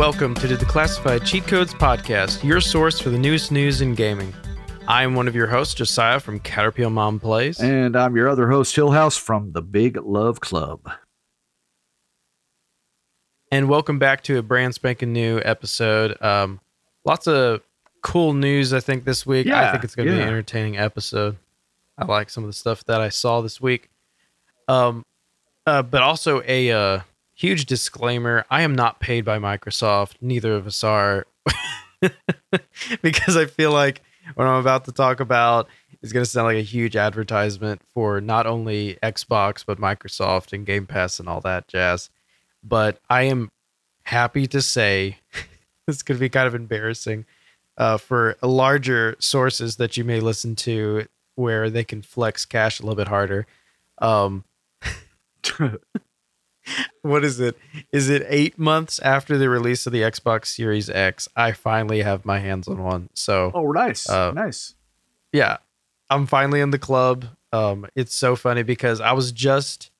welcome to the Declassified Cheat Codes Podcast, your source for the newest news in gaming. I am one of your hosts, Josiah from Caterpillar Mom Plays. And I'm your other host, Hillhouse from the Big Love Club. And welcome back to a brand spanking new episode. Um, lots of cool news, I think, this week. Yeah, I think it's going to be an entertaining episode. I like some of the stuff that I saw this week. Um, uh, but also a uh, huge disclaimer I am not paid by Microsoft. Neither of us are. because I feel like what I'm about to talk about is going to sound like a huge advertisement for not only Xbox, but Microsoft and Game Pass and all that jazz. But I am happy to say going to be kind of embarrassing uh, for larger sources that you may listen to where they can flex cash a little bit harder. Um, what is it? Is it eight months after the release of the Xbox Series X? I finally have my hands on one. So Oh, nice. Uh, nice. yeah, I'm finally in the club. Um, it's so funny because I was just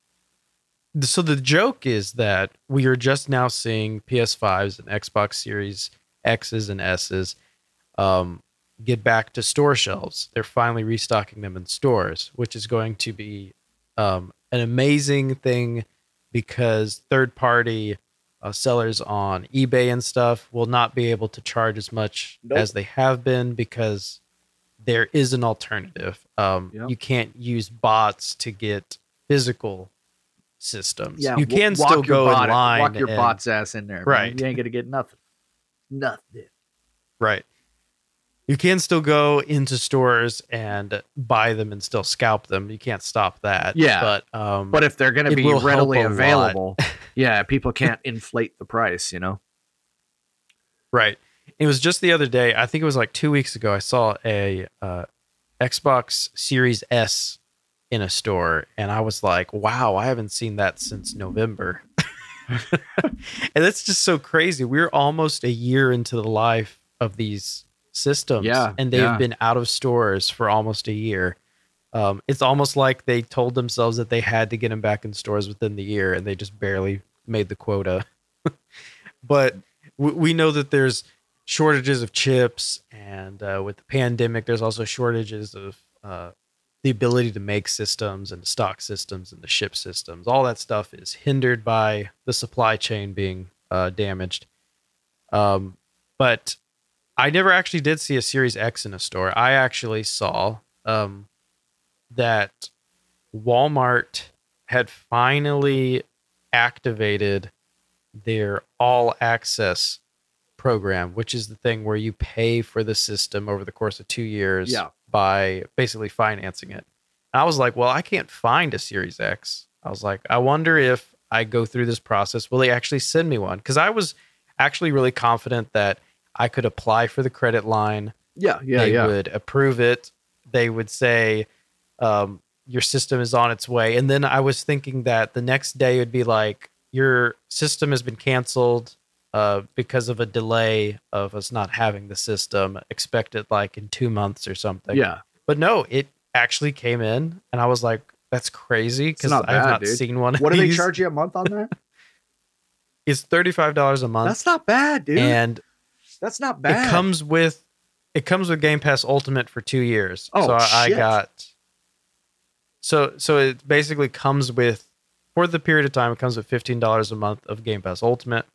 so the joke is that we are just now seeing PS5s and Xbox Series X's and S's um, get back to store shelves. They're finally restocking them in stores, which is going to be um, an amazing thing because third party uh, sellers on eBay and stuff will not be able to charge as much Nope. as they have been because there is an alternative. Um, Yep. You can't use bots to get physical systems. Yeah, you can walk still go bot- in line. Walk your and- bot's ass in there. man. Right. You ain't gonna get nothing. Nothing. Right. You can still go into stores and buy them and still scalp them. You can't stop that. Yeah. But um But if they're gonna be readily available, yeah, people can't inflate the price. You know. right. It was just the other day, I think it was like 2 weeks ago I saw a uh Xbox Series S in a store and I was like, "Wow, I haven't seen that since November." and that's just so crazy. We're almost a year into the life of these systems Yeah, and they've yeah. been out of stores for almost a year. Um, it's almost like they told themselves that they had to get them back in stores within the year, and they just barely made the quota. but we, we know that there's shortages of chips, and uh, with the pandemic, there's also shortages of uh, the ability to make systems and to stock systems and the ship systems. All that stuff is hindered by the supply chain being uh, damaged. Um, but I never actually did see a Series X in a store. I actually saw um, that Walmart had finally activated their all access program, which is the thing where you pay for the system over the course of two years Yeah. by basically financing it. And I was like, well, I can't find a Series X. I was like, I wonder if I go through this process, will they actually send me one? Because I was actually really confident that I could apply for the credit line Yeah. Yeah. they yeah. would approve it. They would say, um, your system is on its way. And then I was thinking that the next day would be like, your system has been canceled uh, because of a delay of us not having the system. Expect it like in two months or something. Yeah. But no, it actually came in. And I was like, that's crazy because I have not dude. seen one. What do they charge you a month on that? It's $35 a month. That's not bad, dude. and That's not bad. it comes with it comes with Game Pass Ultimate for two years. Oh, so I, I got so so it basically comes with for the period of time it comes with fifteen dollars a month of Game Pass Ultimate.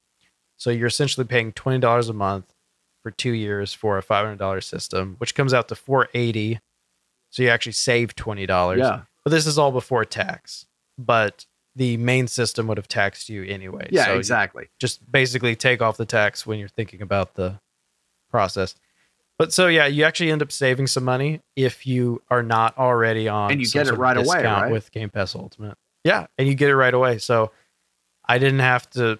So you're essentially paying twenty dollars a month for two years for a five hundred dollar system, which comes out to four eighty. So you actually save twenty dollars. Yeah. But this is all before tax. But the main system would have taxed you anyway. Yeah. So exactly. just basically take off the tax when you're thinking about the process. But so yeah, you actually end up saving some money if you are not already on And you get it right away, right? with Game Pass Ultimate. Yeah, and you get it right away. So I didn't have to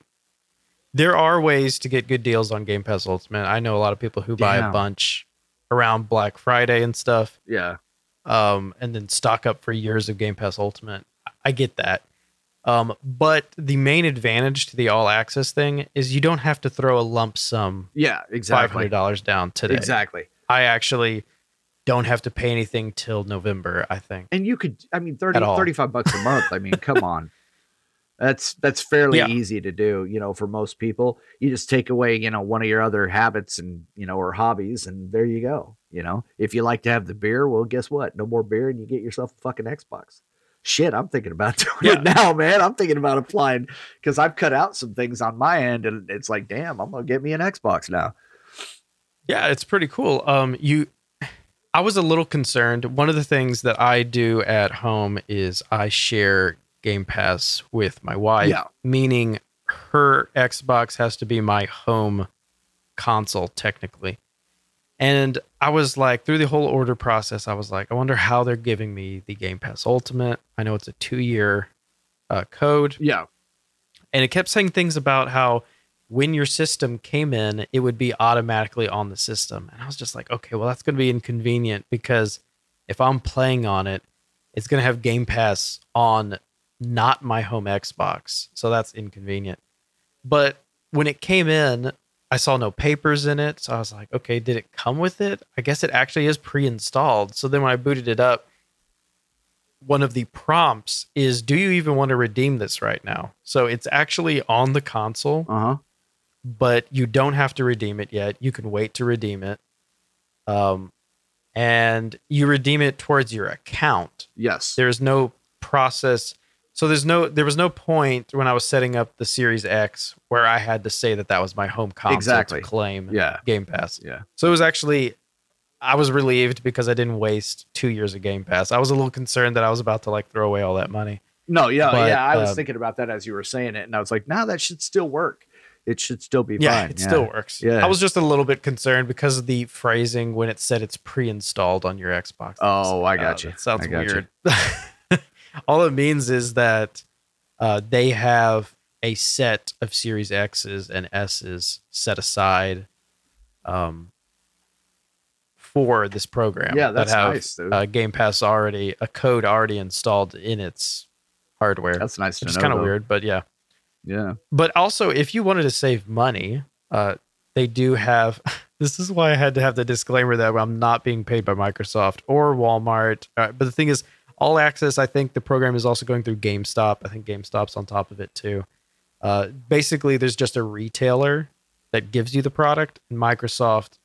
there are ways to get good deals on Game Pass Ultimate. I know a lot of people who buy a bunch around Black Friday and stuff Yeah. um, and then stock up for years of Game Pass Ultimate. I get that. Um, but the main advantage to the all access thing is you don't have to throw a lump sum Yeah. Exactly. Five hundred dollars down today. Exactly. I actually don't have to pay anything till November. I think. And you could, I mean, 30, 35 bucks a month. I mean, come on. That's that's fairly Yeah. easy to do, you know, for most people. You just take away, you know, one of your other habits and, you know, or hobbies and there you go. You know, if you like to have the beer, well, guess what? No more beer and you get yourself a fucking Xbox. Shit, I'm thinking about doing it now, man. I'm thinking about applying because I've cut out some things on my end and it's like, damn, I'm gonna get me an Xbox now. Yeah, it's pretty cool. Um, you, I was a little concerned. One of the things that I do at home is I share Game Pass with my wife, Yeah. meaning her Xbox has to be my home console technically. And I was like, through the whole order process, I was like, I wonder how they're giving me the Game Pass Ultimate. I know it's a two-year uh, code, Yeah. and it kept saying things about how when your system came in, it would be automatically on the system. And I was just like, okay, well, that's going to be inconvenient because if I'm playing on it, it's going to have Game Pass on not my home Xbox. So that's inconvenient. But when it came in, I saw no papers in it. So I was like, okay, did it come with it? I guess it actually is pre installed. So then when I booted it up, one of the prompts is do you even want to redeem this right now so it's actually on the console Uh huh. but you don't have to redeem it yet you can wait to redeem it um and you redeem it towards your account Yes. there's no process so there's no there was no point when i was setting up the series x where i had to say that that was my home console Exactly. to claim Yeah. game pass Yeah. so it was actually, I was relieved because I didn't waste two years of Game Pass. I was a little concerned that I was about to like throw away all that money. No, yeah, But, yeah. I was um, thinking about that as you were saying it, and I was like, "No, that should still work. It should still be Yeah, fine." it still works. Yeah. I was just a little bit concerned because of the phrasing when it said it's pre-installed on your Xbox. Oh, I Uh, got you. Sounds I got weird. all it means is that uh, they have a set of Series X's and S's set aside um, for this program. Yeah, that's that have nice, uh, Game Pass already a code already installed in its hardware. That's nice to which is know. kind of weird, but yeah. Yeah. But also, if you wanted to save money, uh, they do have. This is why I had to have the disclaimer that I'm not being paid by Microsoft or Walmart. Uh, but the thing is, All Access. I think the program is also going through GameStop. I think GameStop's on top of it too. Uh, basically, there's just a retailer that gives you the product, and Microsoft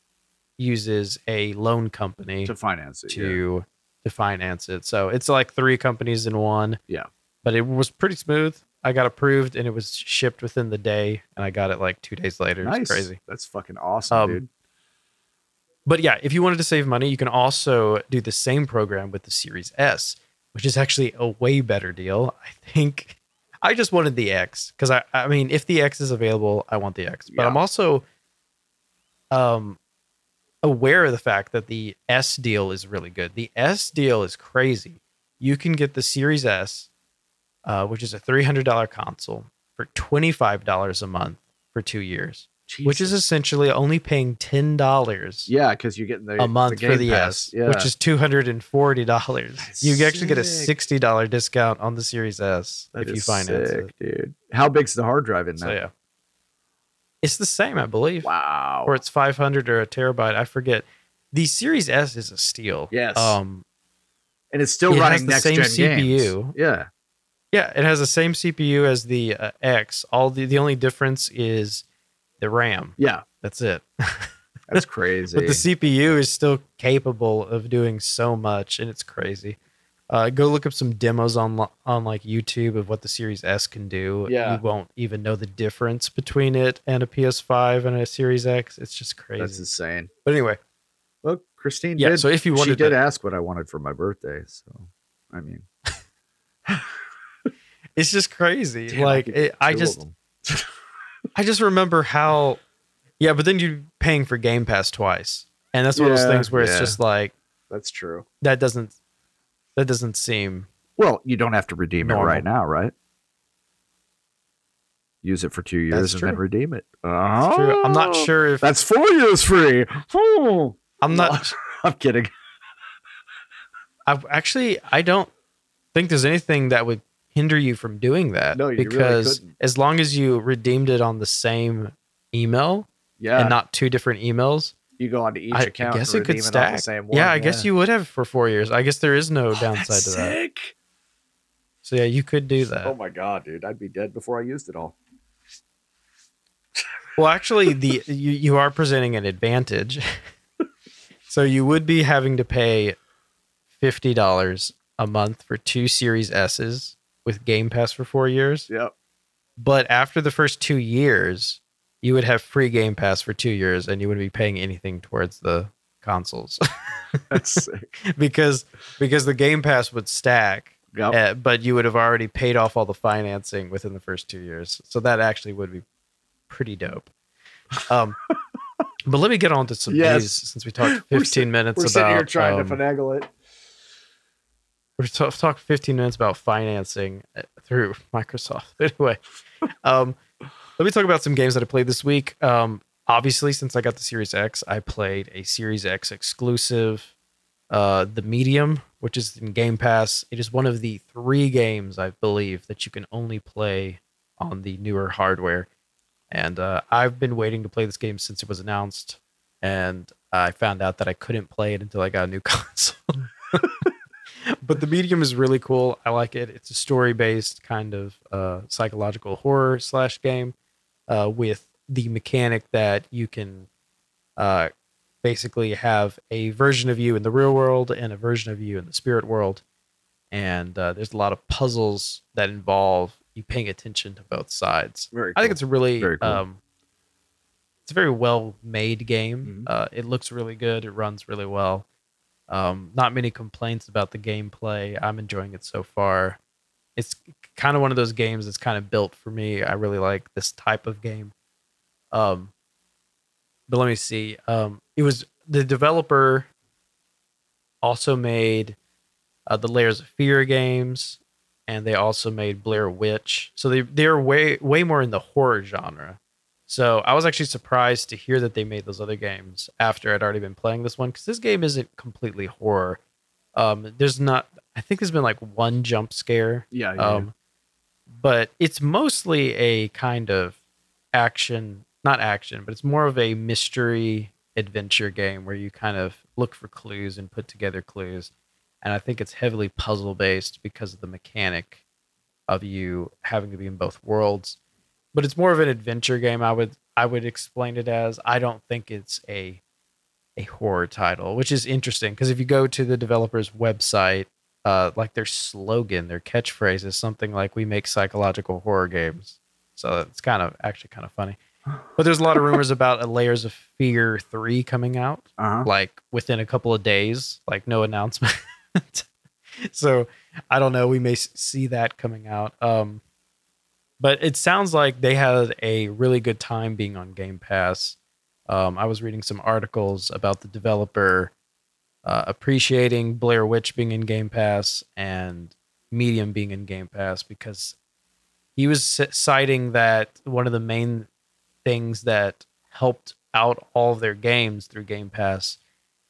uses a loan company To finance it. yeah. to to finance it. So it's like three companies in one. Yeah. But it was pretty smooth. I got approved and it was shipped within the day and I got it like 2 days later. Nice. It's crazy. That's fucking awesome, Um, dude. But yeah, if you wanted to save money, you can also do the same program with the Series S, which is actually a way better deal. I think I just wanted the X cuz I I mean, if the X is available, I want the X. But Yeah. I'm also um aware of the fact that the S deal is really good. The S deal is crazy. You can get the Series S, uh, which is a $300 console, for $25 a month for two years, which is essentially only paying $10 yeah, because you're getting the a month the for the Pass. S, yeah. which is $240. That's You actually get a $60 discount on the Series S That if you finance sick, it. dude. How big's the hard drive in So yeah. It's the same, I believe. Wow. Or it's 500 or a terabyte. I forget. The Series S is a steal. Yes. Um, and it's still it running the same CPU. games. Yeah. Yeah, it has the same CPU as the uh, X. All the the only difference is the RAM. Yeah. That's it. That's crazy. but the CPU is still capable of doing so much, and it's crazy. Uh, go look up some demos on on like YouTube of what the Series S can do. Yeah. you won't even know the difference between it and a PS5 and a Series X. It's just crazy. That's insane. but anyway, Well, Christine yeah. did. so if you wanted, she did to, ask what I wanted for my birthday. So, I mean, it's just crazy. damn, like could it, I just. I just remember how, yeah, but then you're paying for Game Pass twice, and that's one of those Yeah, things where it's yeah. just like That's true. that doesn't that doesn't seem Well, you don't have to redeem Normal. it right now, right? Use it for two years That's and then true. redeem it. It's true. I'm not Oh, sure if That's four years free. Oh. I'm not. I'm kidding. I actually I don't think there's anything that would hinder you from doing that. No, you really because couldn't. as long as you redeemed it on the same email Yeah. and not two different emails, you go onto each I account. guess and it could on stack. the same one. yeah, I guess you would have for four years. I guess there is no Oh, downside to that. sick. So yeah, you could do that. Oh my god, dude, I'd be dead before I used it all. Well, actually, the you, you are presenting an advantage. so you would be having to pay fifty dollars a month for two Series S's with Game Pass for four years. Yep. But after the first two years, you would have free Game Pass for two years, and you wouldn't be paying anything towards the consoles That's sick. because because the Game Pass would stack, Yep. uh, but you would have already paid off all the financing within the first two years. So that actually would be pretty dope. Um, but let me get on to some Yes. news since we talked We're 15 minutes We're about sitting here trying um, to finagle it. We're t- talked 15 minutes about financing uh, through Microsoft. Anyway, um, let me talk about some games that I played this week. Um, obviously, since I got the Series X, I played a Series X exclusive, uh, The Medium, which is in Game Pass. It is one of the three games I believe that you can only play on the newer hardware. And uh, I've been waiting to play this game since it was announced, and I found out that I couldn't play it until I got a new console. But the medium is really cool. I like it. It's a story based kind of uh, psychological horror slash game uh, with the mechanic that you can uh, basically have a version of you in the real world and a version of you in the spirit world. And uh, there's a lot of puzzles that involve you paying attention to both sides. Very I think it's a really cool. um, it's a very well made game. Mhm. Uh, it looks really good. It runs really well. Um, not many complaints about the gameplay. I'm enjoying it so far. It's kind of one of those games that's kind of built for me. I really like this type of game. Um, but let me see. Um, it was the developer also made uh, the Layers of Fear games, and they also made Blair Witch. So they they're way way more in the horror genre. So I was actually surprised to hear that they made those other games after I'd already been playing this one because this game isn't completely horror. Um, there's not. I think there's been like one jump scare Yeah, yeah. um, but it's mostly a kind of action, not action, but it's more of a mystery adventure game where you kind of look for clues and put together clues. And I think it's heavily puzzle based because of the mechanic of you having to be in both worlds. But it's more of an adventure game. I would I would explain it as. I don't think it's a a horror title, which is interesting because if you go to the developer's website, uh, like their slogan, their catchphrase is something like "We make psychological horror games." So it's kind of actually kind of funny. But there's a lot of rumors about a Layers of Fear three coming out uh-huh. like within a couple of days, like no announcement. so I don't know. We may see that coming out. Um, but it sounds like they had a really good time being on Game Pass. Um, I was reading some articles about the developer uh, appreciating Blair Witch being in Game Pass and Medium being in Game Pass because he was citing that one of the main things that helped out all of their games through Game Pass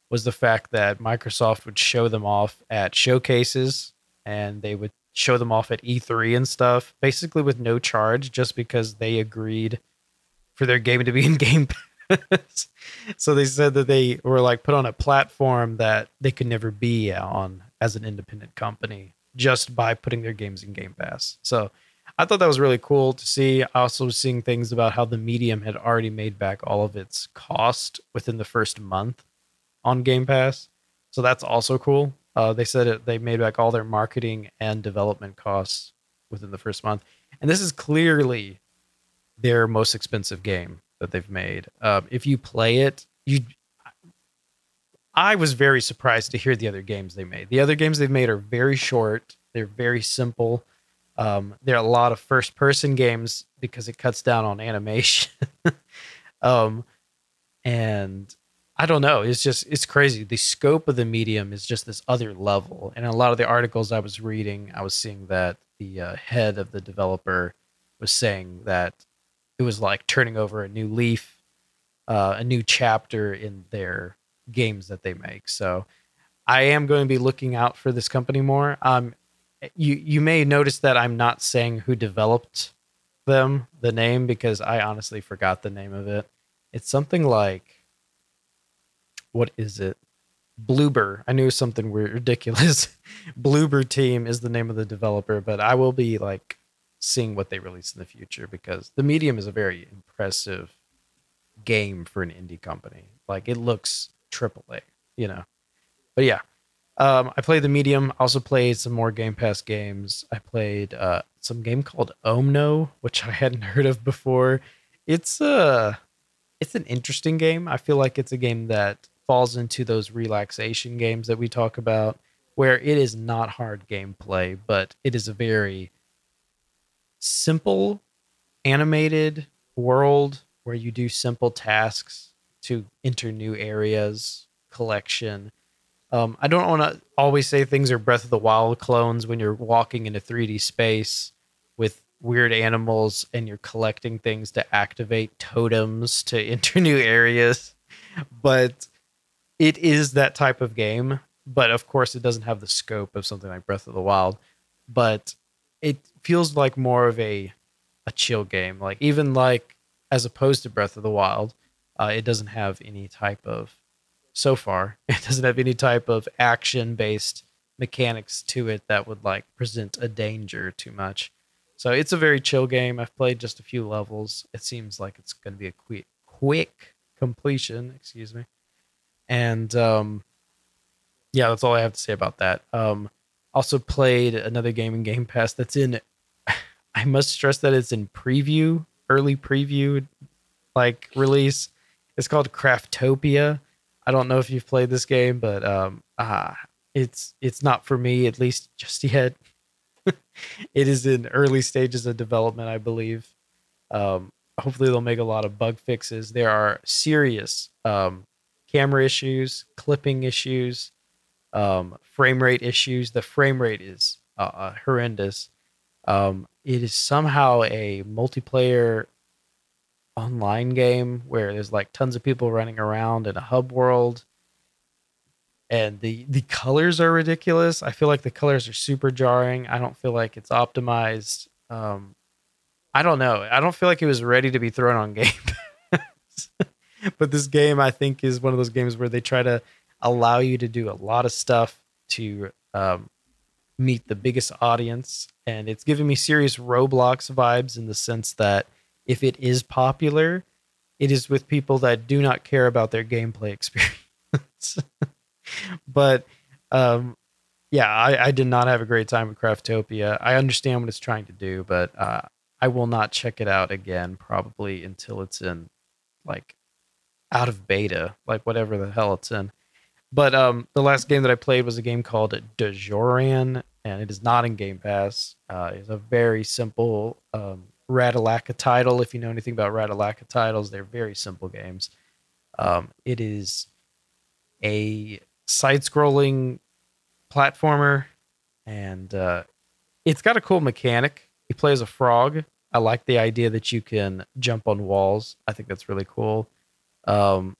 was the fact that Microsoft would show them off at showcases and they would show them off at E3 and stuff, basically with no charge, just because they agreed for their game to be in Game Pass. so they said that they were like put on a platform that they could never be on as an independent company just by putting their games in Game Pass. So I thought that was really cool to see. Also seeing things about how the medium had already made back all of its cost within the first month on Game Pass. So that's also cool. Uh, they said it, they made back all their marketing and development costs within the first month. And this is clearly their most expensive game that they've made. Um, if you play it, you. I was very surprised to hear the other games they made. The other games they've made are very short. They're very simple. Um, there are a lot of first person games because it cuts down on animation. um, and I don't know. It's just it's crazy. The scope of the medium is just this other level. And a lot of the articles I was reading, I was seeing that the uh, head of the developer was saying that it was like turning over a new leaf, uh, a new chapter in their games that they make. So I am going to be looking out for this company more. Um, you you may notice that I'm not saying who developed them, the name, because I honestly forgot the name of it. It's something like what is it? Bloober. I knew something weird, ridiculous. Bloober Team is the name of the developer, but I will be like seeing what they release in the future because the Medium is a very impressive game for an indie company. Like it looks triple A, you know. But yeah, um, I played the Medium. Also played some more Game Pass games. I played uh, some game called Omno, which I hadn't heard of before. It's uh it's an interesting game. I feel like it's a game that falls into those relaxation games that we talk about, where it is not hard gameplay, but it is a very simple, animated world where you do simple tasks to enter new areas, collection. Um, I don't want to always say things are Breath of the Wild clones when you're walking in a 3D space with weird animals and you're collecting things to activate totems to enter new areas. But it is that type of game. But of course, it doesn't have the scope of something like Breath of the Wild. But it feels like more of a a chill game. Like even like as opposed to Breath of the Wild, uh, it doesn't have any type of so far. It doesn't have any type of action based mechanics to it that would like present a danger too much. So it's a very chill game. I've played just a few levels. It seems like it's going to be a quick quick completion, excuse me. And um yeah, that's all I have to say about that. Um also played another game in Game Pass that's in I must stress that it's in preview, early preview like release. It's called Craftopia. I don't know if you've played this game, but um uh it's it's not for me at least just yet. it is in early stages of development, I believe. Um, hopefully, they'll make a lot of bug fixes. There are serious um, camera issues, clipping issues, um, frame rate issues. The frame rate is uh, uh, horrendous. Um, it is somehow a multiplayer online game where there's like tons of people running around in a hub world and the the colors are ridiculous. I feel like the colors are super jarring. I don't feel like it's optimized. Um, I don't know. I don't feel like it was ready to be thrown on Game but this game, I think, is one of those games where they try to allow you to do a lot of stuff to um, meet the biggest audience, and it's giving me serious Roblox vibes in the sense that if it is popular, it is with people that do not care about their gameplay experience but um, yeah, I, I, did not have a great time with Craftopia. I understand what it's trying to do, but uh, I will not check it out again probably until it's in like out of beta, like whatever the hell it's in. But um, the last game that I played was a game called Dojoran, and it is not in Game Pass. Uh, it's a very simple um, Ratalaika title. If you know anything about Ratalaika titles, they're very simple games. Um, it is a side scrolling platformer and uh, it's got a cool mechanic. You play as a frog. I like the idea that you can jump on walls. I think that's really cool. Um,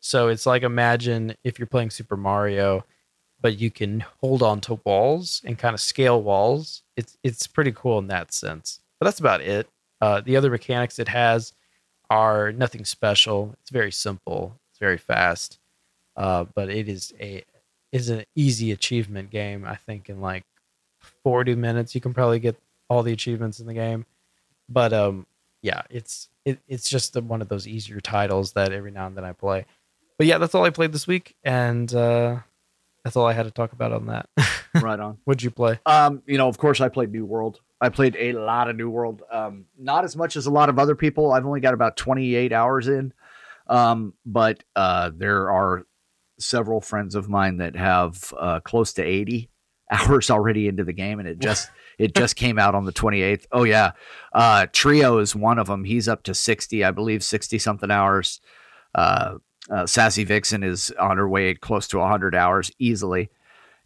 so it's like imagine if you're playing Super Mario, but you can hold on to walls and kind of scale walls. It's it's pretty cool in that sense. But that's about it. Uh, the other mechanics it has are nothing special. It's very simple. It's very fast. Uh, but it is a is an easy achievement game. I think in like 40 minutes you can probably get all the achievements in the game. But um, yeah, it's it, it's just one of those easier titles that every now and then I play. But yeah, that's all I played this week, and uh, that's all I had to talk about on that. right on. What'd you play? Um, you know, of course, I played New World. I played a lot of New World. Um, not as much as a lot of other people. I've only got about 28 hours in. Um, but uh, there are several friends of mine that have uh, close to 80 hours already into the game and it just it just came out on the 28th oh yeah uh trio is one of them he's up to 60 i believe 60 something hours uh, uh sassy vixen is on her way close to 100 hours easily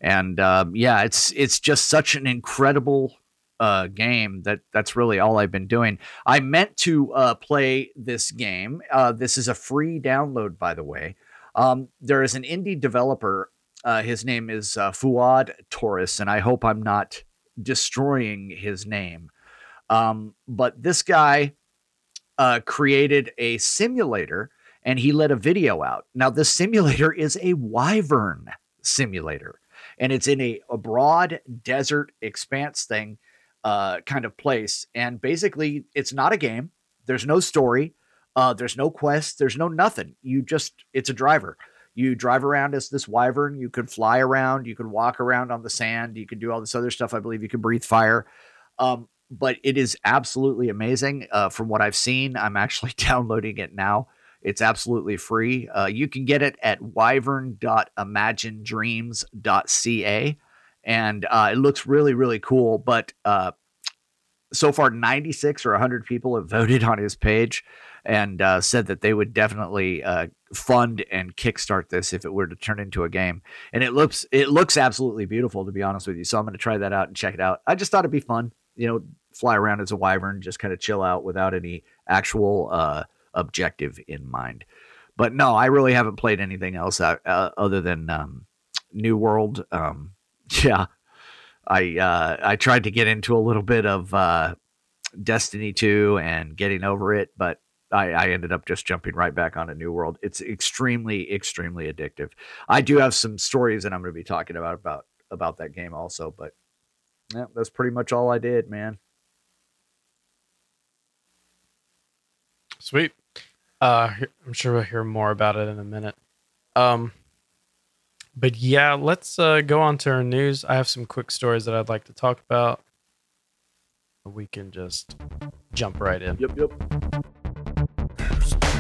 and um, yeah it's it's just such an incredible uh, game that that's really all I've been doing. I meant to uh, play this game. Uh, this is a free download, by the way. Um, there is an indie developer. Uh, his name is uh, Fuad Taurus, and I hope I'm not destroying his name. Um, but this guy uh, created a simulator, and he let a video out. Now, this simulator is a wyvern simulator, and it's in a, a broad desert expanse thing uh, kind of place. And basically, it's not a game. There's no story. Uh, there's no quest. There's no nothing. You just it's a driver. You drive around as this wyvern. You can fly around. You can walk around on the sand. You can do all this other stuff. I believe you can breathe fire. Um, but it is absolutely amazing. Uh, from what I've seen, I'm actually downloading it now. It's absolutely free. Uh, you can get it at wyvern.imaginedreams.ca. And uh, it looks really, really cool. But uh, so far, 96 or 100 people have voted on his page and uh, said that they would definitely uh, fund and kickstart this if it were to turn into a game. And it looks it looks absolutely beautiful, to be honest with you. So I'm going to try that out and check it out. I just thought it'd be fun, you know, fly around as a wyvern, just kind of chill out without any actual uh, objective in mind. But no, I really haven't played anything else uh, uh other than um, New World. Um, yeah, I uh, I tried to get into a little bit of Destiny 2 and getting over it, but I, I, ended up just jumping right back on a New World. It's extremely, extremely addictive. I do have some stories that I'm going to be talking about about about that game also, but yeah, that's pretty much all I did, man. Sweet. Uh, I'm sure we'll hear more about it in a minute. Um, but yeah, let's uh, go on to our news. I have some quick stories that I'd like to talk about. We can just jump right in. Yep, yep.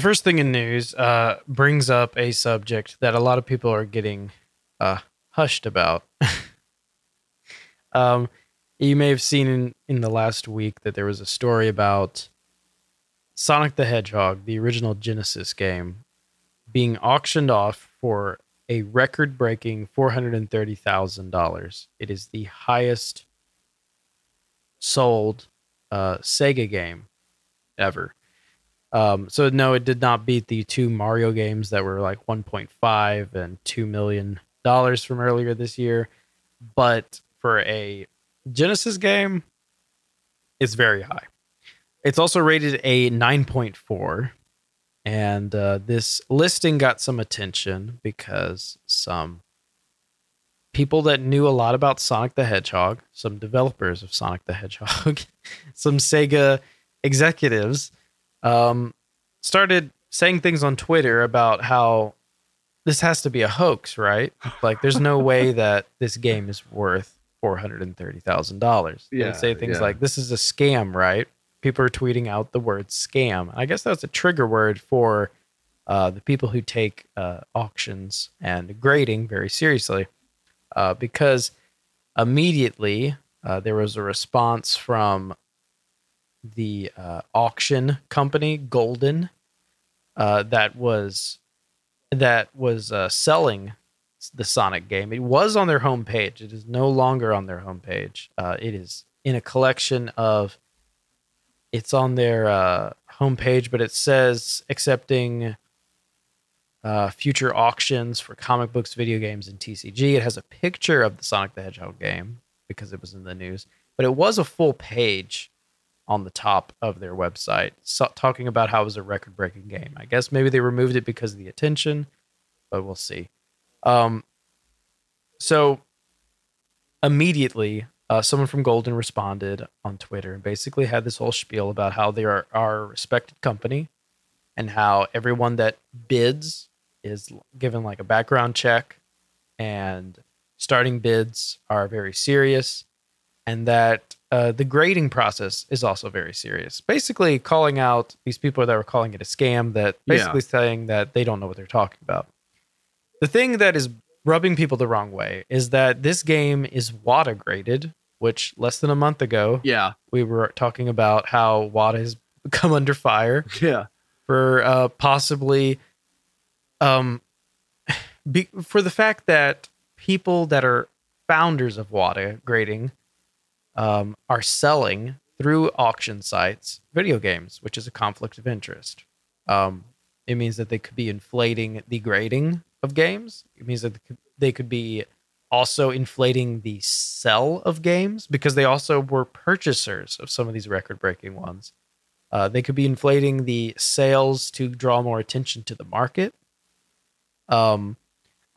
the first thing in news uh, brings up a subject that a lot of people are getting uh, hushed about. um, you may have seen in, in the last week that there was a story about Sonic the Hedgehog, the original Genesis game, being auctioned off for a record breaking $430,000. It is the highest sold uh, Sega game ever. Um, so no, it did not beat the two Mario games that were like 1.5 and 2 million dollars from earlier this year, but for a Genesis game, it's very high. It's also rated a 9.4, and uh, this listing got some attention because some people that knew a lot about Sonic the Hedgehog, some developers of Sonic the Hedgehog, some Sega executives um, started saying things on Twitter about how this has to be a hoax, right? Like, there's no way that this game is worth four hundred and thirty thousand dollars. Yeah, say things yeah. like, "This is a scam," right? People are tweeting out the word "scam." I guess that's a trigger word for uh, the people who take uh, auctions and grading very seriously, uh, because immediately uh, there was a response from the uh, auction company Goldin uh, that was that was uh, selling the Sonic game. It was on their homepage. It is no longer on their homepage. Uh, it is in a collection of. It's on their uh, homepage, but it says accepting uh, future auctions for comic books, video games, and TCG. It has a picture of the Sonic the Hedgehog game because it was in the news, but it was a full page on the top of their website so, talking about how it was a record breaking game. I guess maybe they removed it because of the attention, but we'll see. Um, so immediately, uh, someone from Goldin responded on Twitter and basically had this whole spiel about how they are, a respected company and how everyone that bids is given like a background check and starting bids are very serious and that uh, the grading process is also very serious. Basically, calling out these people that were calling it a scam, that Yeah. basically saying that they don't know what they're talking about. The thing that is rubbing people the wrong way is that this game is WATA graded, which less than a month ago Yeah, we were talking about how WATA has come under fire yeah, for uh, possibly um be, for the fact that people that are founders of WATA grading um, are selling through auction sites video games, which is a conflict of interest. Um, it means that they could be inflating the grading of games. It means that they could- be also inflating the sell of games because they also were purchasers of some of these record breaking ones. Uh, they could be inflating the sales to draw more attention to the market. Um,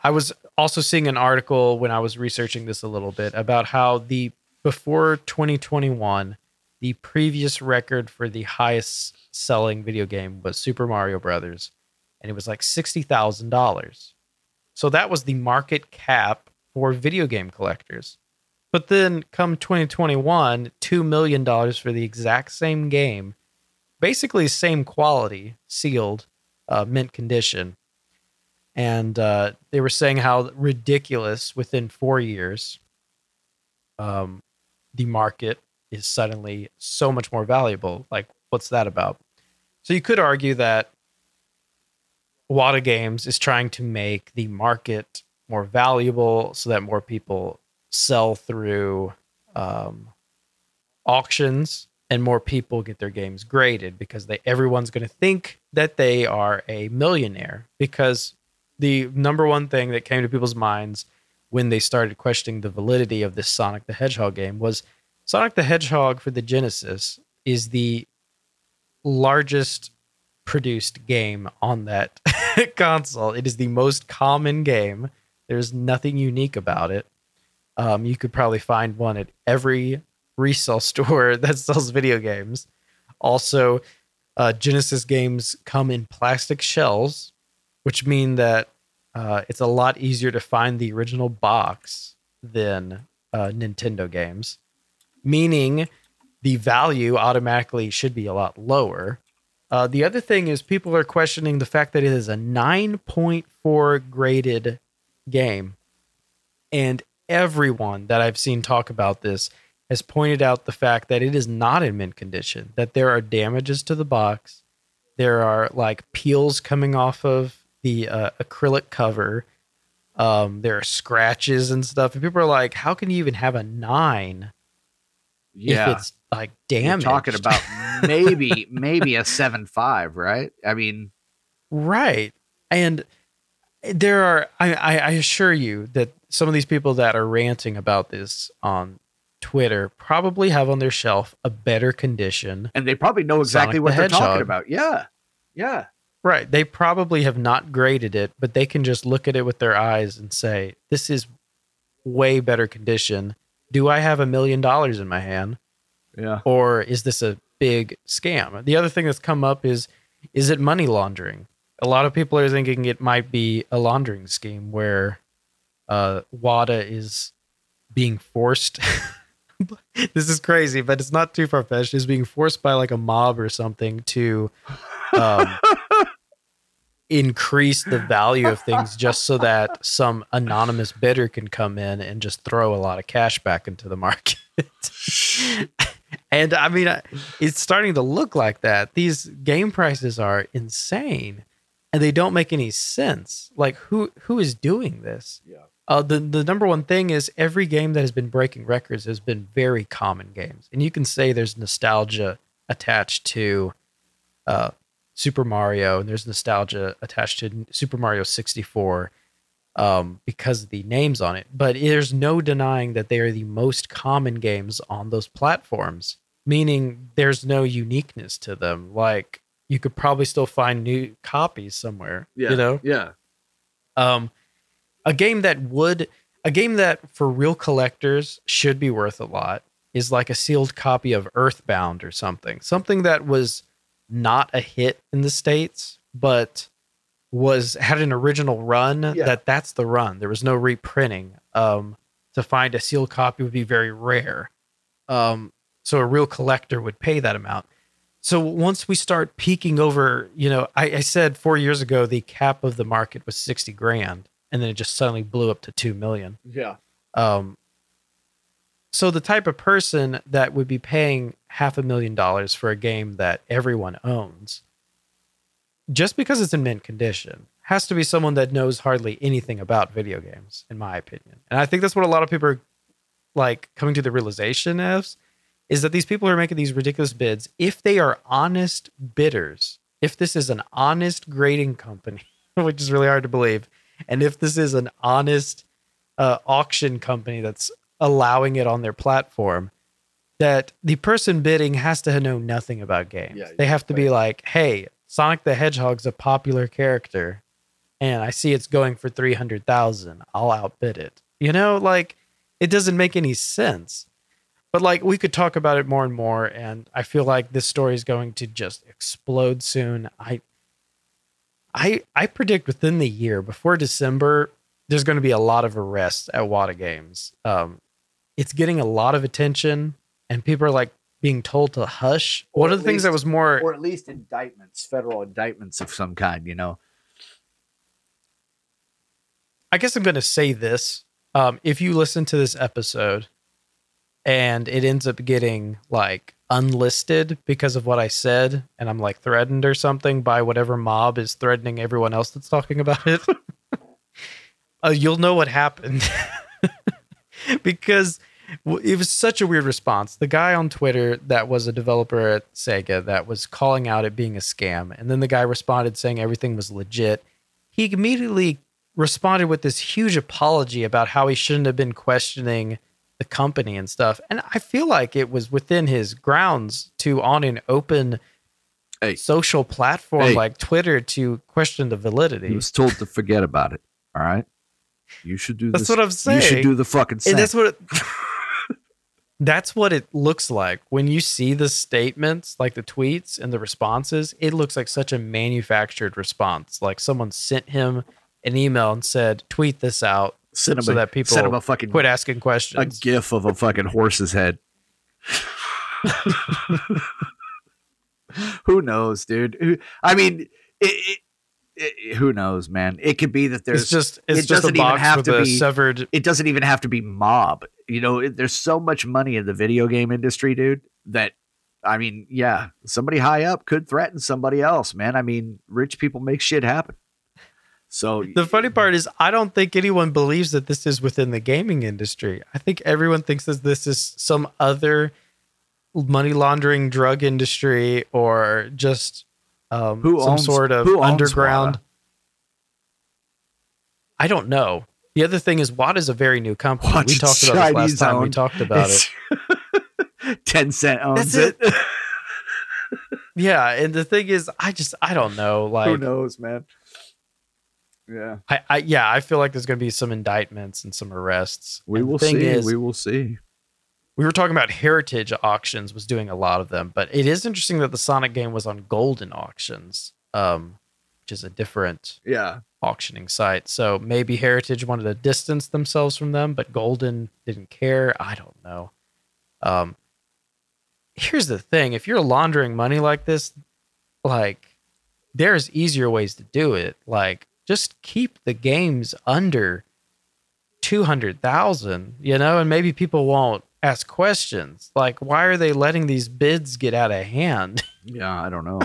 I was also seeing an article when I was researching this a little bit about how the before 2021, the previous record for the highest selling video game was Super Mario Brothers, and it was like sixty thousand dollars. So that was the market cap for video game collectors. But then come 2021, $2 million for the exact same game, basically same quality, sealed, uh, mint condition. And uh, they were saying how ridiculous within four years, um, the market is suddenly so much more valuable. Like, what's that about? So you could argue that Wata Games is trying to make the market more valuable so that more people sell through um, auctions and more people get their games graded because they everyone's going to think that they are a millionaire because the number one thing that came to people's minds when they started questioning the validity of this Sonic the Hedgehog game was Sonic the Hedgehog for the Genesis is the largest produced game on that console. It is the most common game. There's nothing unique about it. Um, you could probably find one at every resale store that sells video games. Also, uh, Genesis games come in plastic shells, which mean that uh, it's a lot easier to find the original box than uh, Nintendo games, meaning the value automatically should be a lot lower. Uh, the other thing is people are questioning the fact that it is a 9.4 graded game. And everyone that I've seen talk about this has pointed out the fact that it is not in mint condition, that there are damages to the box. There are like peels coming off of the uh, acrylic cover. Um, there are scratches and stuff. And people are like, how can you even have a nine Yeah. if it's like You're talking about maybe maybe a seven five, right? I mean, Right. And there are, I, I, assure you that some of these people that are ranting about this on Twitter probably have on their shelf a better condition. and they probably know exactly Sonic what the they're talking about. Yeah, yeah. Right. They probably have not graded it, but they can just look at it with their eyes and say, this is way better condition. Do I have a million dollars in my hand? Yeah. or is this a big scam? The other thing that's come up is is it money laundering? A lot of people are thinking it might be a laundering scheme where uh, WATA is being forced. this is crazy, but it's not too far fetched. Is being forced by like a mob or something to um, increase the value of things just so that some anonymous bidder can come in and just throw a lot of cash back into the market. and I mean, it's starting to look like that. These game prices are insane, and they don't make any sense. Like who who is doing this? Yeah. Uh, the the number one thing is every game that has been breaking records has been very common games, and you can say there's nostalgia attached to uh, Super Mario, and there's nostalgia attached to Super Mario 64 um, because of the names on it. But there's no denying that they are the most common games on those platforms, meaning there's no uniqueness to them. Like you could probably still find new copies somewhere. You know, Yeah. um, a game that would a game that for real collectors should be worth a lot is like a sealed copy of Earthbound or something. Something that was not a hit in the states, but was had an original run. Yeah. That that's the run. There was no reprinting. Um, to find a sealed copy would be very rare. Um, so a real collector would pay that amount. So once we start peaking over, you know, I, I said four years ago the cap of the market was sixty grand, and then it just suddenly blew up to two million. Yeah. Um, so the type of person that would be paying half a million dollars for a game that everyone owns, just because it's in mint condition, has to be someone that knows hardly anything about video games, in my opinion. And I think that's what a lot of people are like coming to the realization of is that these people are making these ridiculous bids. If they are honest bidders, if this is an honest grading company, which is really hard to believe, and if this is an honest uh, auction company that's allowing it on their platform, that the person bidding has to know nothing about games. Yeah, they have to be like, hey, Sonic the Hedgehog's a popular character, and I see it's going for 300,000. I'll outbid it. You know, like it doesn't make any sense. But like we could talk about it more and more, and I feel like this story is going to just explode soon. I I I predict within the year, before December, there's going to be a lot of arrests at WATA Games. Um, it's getting a lot of attention, and people are like being told to hush. Or One of the things that was more or at least indictments, federal indictments of some kind. You know, I guess I'm going to say this. Um, if you listen to this episode and it ends up getting like unlisted because of what I said, and I'm like threatened or something by whatever mob is threatening everyone else that's talking about it, uh, you'll know what happened. because it was such a weird response. The guy on Twitter that was a developer at Sega that was calling out it being a scam, and then the guy responded saying everything was legit. He immediately responded with this huge apology about how he shouldn't have been questioning the company and stuff. And I feel like it was within his grounds to, on an open Hey. social platform Hey. like Twitter, to question the validity. he was told to forget about it. All right, you should do. That's this. what I'm saying. You should do the fucking same. And that's what it, that's what it looks like when you see the statements, like the tweets and the responses. It looks like such a manufactured response. Like someone sent him an email and said, "Tweet this out send him so a, that people send him a fucking quit asking questions. a gif of a fucking horse's head. who knows, dude? I mean, it, it, it, who knows, man? It could be that there's it's just it's it just doesn't even have to be- severed. it doesn't even have to be mob. You know, it, there's so much money in the video game industry, dude, that I mean, yeah, somebody high up could threaten somebody else, man. I mean, rich people make shit happen. So The funny part is, I don't think anyone believes that this is within the gaming industry. I think everyone thinks that this is some other money laundering drug industry or just um, Who some owns- sort of who underground. WATA? I don't know. The other thing is, Watt is a very new company. Watch we talked about this last Chinese time. We talked about it. it. Tencent owns That's it. Yeah, and the thing is, I just I don't know. Like who knows, man? Yeah, I, I yeah, I feel like there's going to be some indictments and some arrests. we And will see. is- we will see. We were talking about heritage auctions was doing a lot of them but it is interesting that the sonic game was on Goldin auctions um which is a different Yeah, auctioning site. So maybe heritage wanted to distance themselves from them but Goldin didn't care. I don't know. Um here's the thing. If you're laundering money like this like there's easier ways to do it. Like just keep the games under 200,000, you know, and maybe people won't ask questions. Like, why are they letting these bids get out of hand? yeah. I don't know.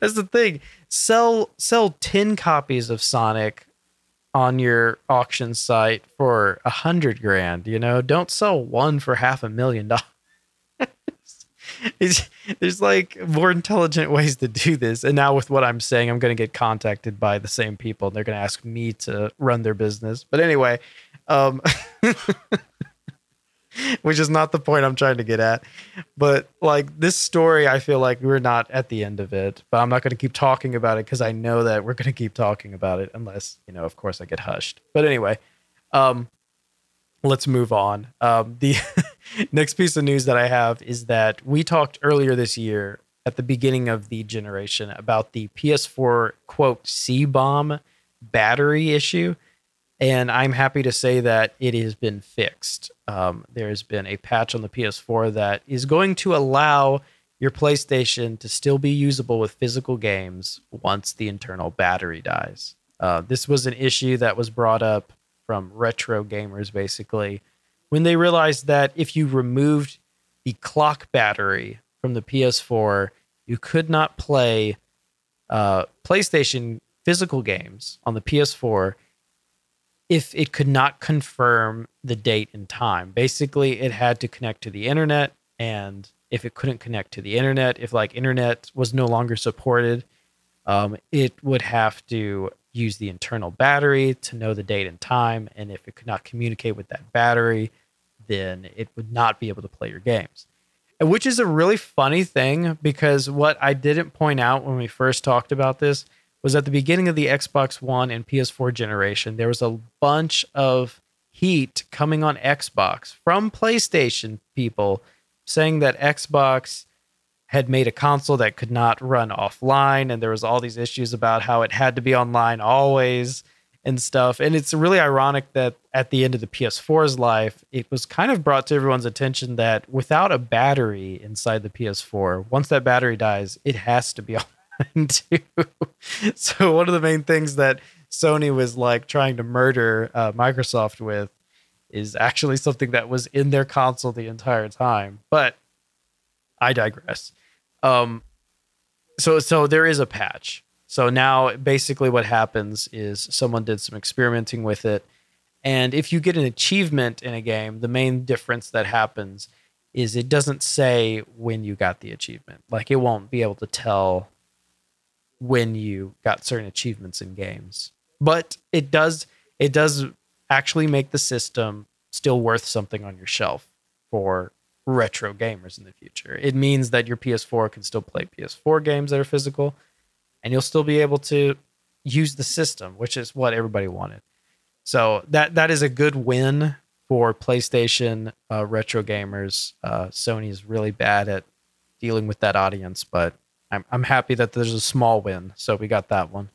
That's the thing. Sell sell 10 copies of Sonic on your auction site for a hundred grand, you know, don't sell one for half a million dollars. It's, there's like more intelligent ways to do this. And now with what I'm saying, I'm going to get contacted by the same people and they're going to ask me to run their business. But anyway, um, which is not the point I'm trying to get at. But like this story, I feel like we're not at the end of it, but I'm not going to keep talking about it because I know that we're going to keep talking about it unless, you know, of course I get hushed. But anyway, um, let's move on. Um, the next piece of news that I have is that we talked earlier this year at the beginning of the generation about the PS4 quote C bomb battery issue. And I'm happy to say that it has been fixed. Um, there has been a patch on the PS4 that is going to allow your PlayStation to still be usable with physical games once the internal battery dies. Uh, this was an issue that was brought up from retro gamers basically when they realized that if you removed the clock battery from the PS4, you could not play uh, PlayStation physical games on the PS4 if it could not confirm the date and time. Basically, it had to connect to the internet and if it couldn't connect to the internet, if like internet was no longer supported, um, it would have to use the internal battery to know the date and time. And if it could not communicate with that battery, then it would not be able to play your games. Which is a really funny thing because what I didn't point out when we first talked about this was at the beginning of the Xbox One and PS4 generation, there was a bunch of heat coming on Xbox from PlayStation people saying that Xbox had made a console that could not run offline and there was all these issues about how it had to be online always and stuff. And it's really ironic that at the end of the PS4's life it was kind of brought to everyone's attention that without a battery inside the PS4 once that battery dies it has to be too so one of the main things that Sony was like trying to murder uh, Microsoft with is actually something that was in their console the entire time. But I digress. Um, so so there is a patch. So now basically what happens is someone did some experimenting with it, and if you get an achievement in a game, the main difference that happens is it doesn't say when you got the achievement. Like it won't be able to tell when you got certain achievements in games. But it does it does actually make the system still worth something on your shelf for retro gamers in the future. It means that your PS4 can still play PS4 games that are physical and you'll still be able to use the system, which is what everybody wanted. So that that is a good win for PlayStation uh, retro gamers. Uh, Sony is really bad at dealing with that audience, but I'm I'm happy that there's a small win. So we got that one.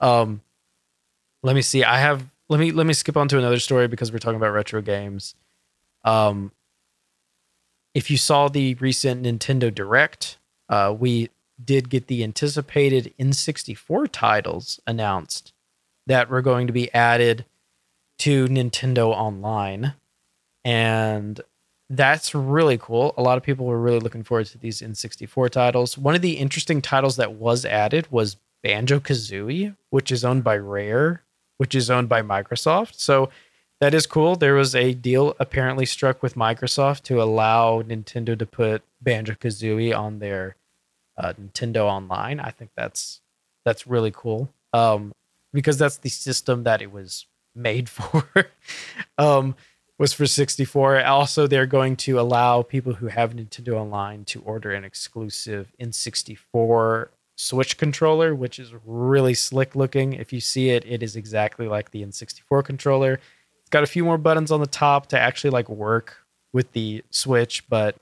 Um, let me see. I have let me let me skip on to another story because we're talking about retro games. Um, if you saw the recent Nintendo Direct, uh, we did get the anticipated N64 titles announced that were going to be added to Nintendo Online, and that's really cool. A lot of people were really looking forward to these N64 titles. One of the interesting titles that was added was Banjo Kazooie, which is owned by Rare which is owned by Microsoft. So that is cool. There was a deal apparently struck with Microsoft to allow Nintendo to put Banjo Kazooie on their uh, Nintendo Online. I think that's that's really cool um, because that's the system that it was made for. um, was for 64. Also, they're going to allow people who have Nintendo Online to order an exclusive N64 Switch controller, which is really slick looking. If you see it, it is exactly like the N64 controller. It's got a few more buttons on the top to actually like work with the Switch, but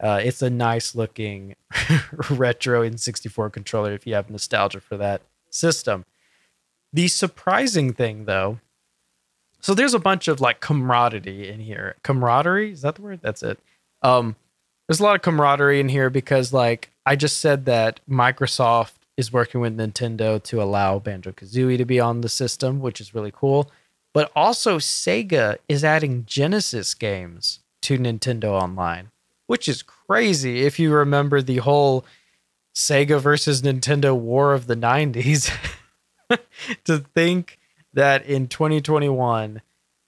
uh, it's a nice looking retro N64 controller if you have nostalgia for that system. The surprising thing, though, so there's a bunch of like camaraderie in here. Camaraderie is that the word? That's it. Um, there's a lot of camaraderie in here because like I just said that Microsoft is working with Nintendo to allow Banjo Kazooie to be on the system, which is really cool. But also, Sega is adding Genesis games to Nintendo Online, which is crazy if you remember the whole Sega versus Nintendo war of the 90s. to think that in 2021,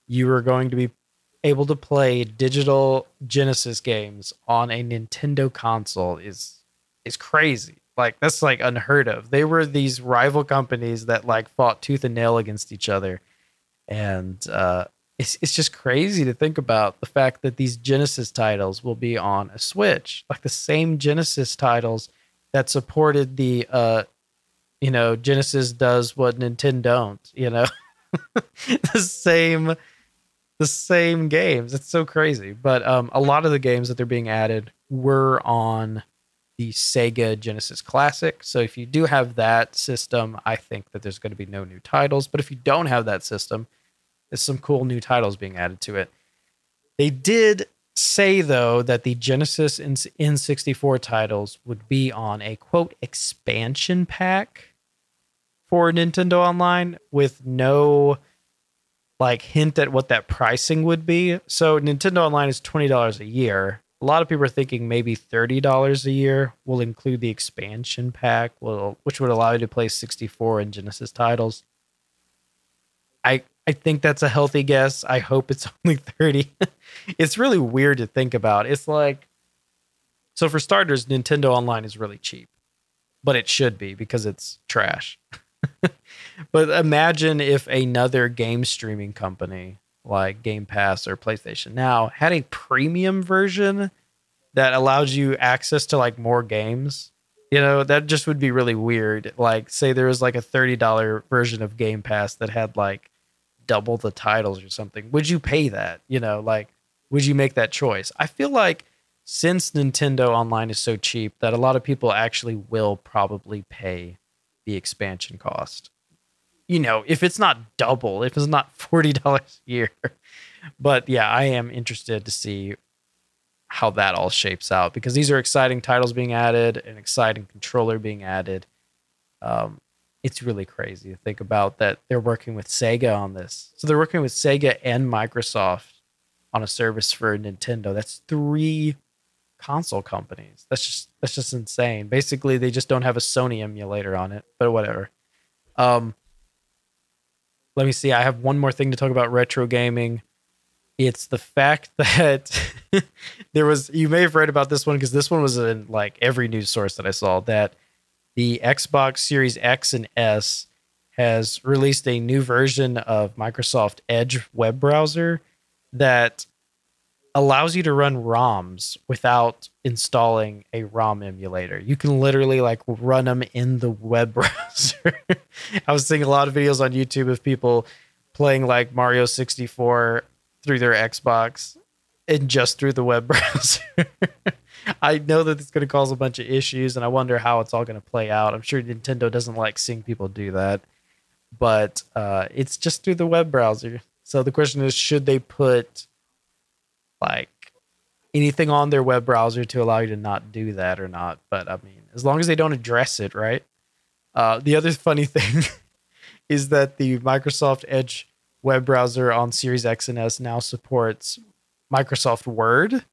you were going to be able to play digital Genesis games on a Nintendo console is is crazy. Like that's like unheard of. They were these rival companies that like fought tooth and nail against each other, and uh, it's it's just crazy to think about the fact that these Genesis titles will be on a Switch, like the same Genesis titles that supported the uh, you know, Genesis does what Nintendo don't. You know, the same the same games. It's so crazy. But um, a lot of the games that they're being added were on the Sega Genesis Classic. So if you do have that system, I think that there's going to be no new titles. But if you don't have that system, there's some cool new titles being added to it. They did say though that the Genesis N64 titles would be on a quote expansion pack for Nintendo Online with no like hint at what that pricing would be. So Nintendo Online is $20 a year a lot of people are thinking maybe thirty dollars a year will include the expansion pack, will which would allow you to play sixty four and Genesis titles. I I think that's a healthy guess. I hope it's only thirty. it's really weird to think about. It's like so for starters, Nintendo Online is really cheap, but it should be because it's trash. but imagine if another game streaming company like Game Pass or PlayStation Now had a premium version that allows you access to like more games. You know, that just would be really weird. Like, say there was like a $30 version of Game Pass that had like double the titles or something. Would you pay that? You know, like, would you make that choice? I feel like since Nintendo Online is so cheap that a lot of people actually will probably pay the expansion cost you know, if it's not double, if it's not forty dollars a year. But yeah, I am interested to see how that all shapes out because these are exciting titles being added, an exciting controller being added. Um, it's really crazy to think about that they're working with Sega on this. So they're working with Sega and Microsoft on a service for Nintendo. That's three console companies. That's just that's just insane. Basically, they just don't have a Sony emulator on it, but whatever. Um, let me see. I have one more thing to talk about retro gaming. It's the fact that there was, you may have read about this one because this one was in like every news source that I saw that the Xbox Series X and S has released a new version of Microsoft Edge web browser that allows you to run ROMs without installing a ROM emulator. You can literally like run them in the web browser. I was seeing a lot of videos on YouTube of people playing like Mario 64 through their Xbox and just through the web browser. I know that it's going to cause a bunch of issues and I wonder how it's all going to play out. I'm sure Nintendo doesn't like seeing people do that, but uh, it's just through the web browser. So the question is should they put like anything on their web browser to allow you to not do that or not. But I mean, as long as they don't address it, right? Uh, the other funny thing is that the Microsoft Edge web browser on Series X and S now supports Microsoft Word.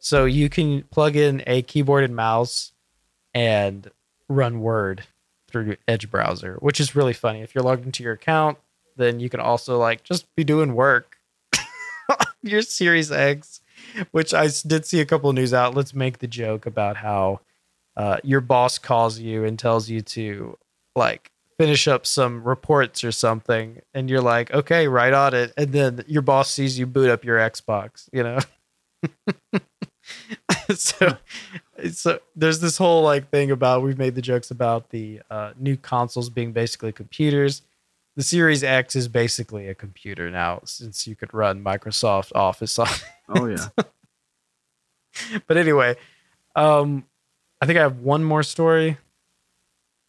So you can plug in a keyboard and mouse and run Word through Edge browser, which is really funny. If you're logged into your account, then you can also like just be doing work your Series X, which I did see a couple news outlets make the joke about how uh, your boss calls you and tells you to like finish up some reports or something, and you're like, okay, right on it, and then your boss sees you boot up your Xbox, you know. so so there's this whole like thing about we've made the jokes about the uh, new consoles being basically computers the Series X is basically a computer now since you could run Microsoft Office on. Oh yeah. but anyway, um, I think I have one more story.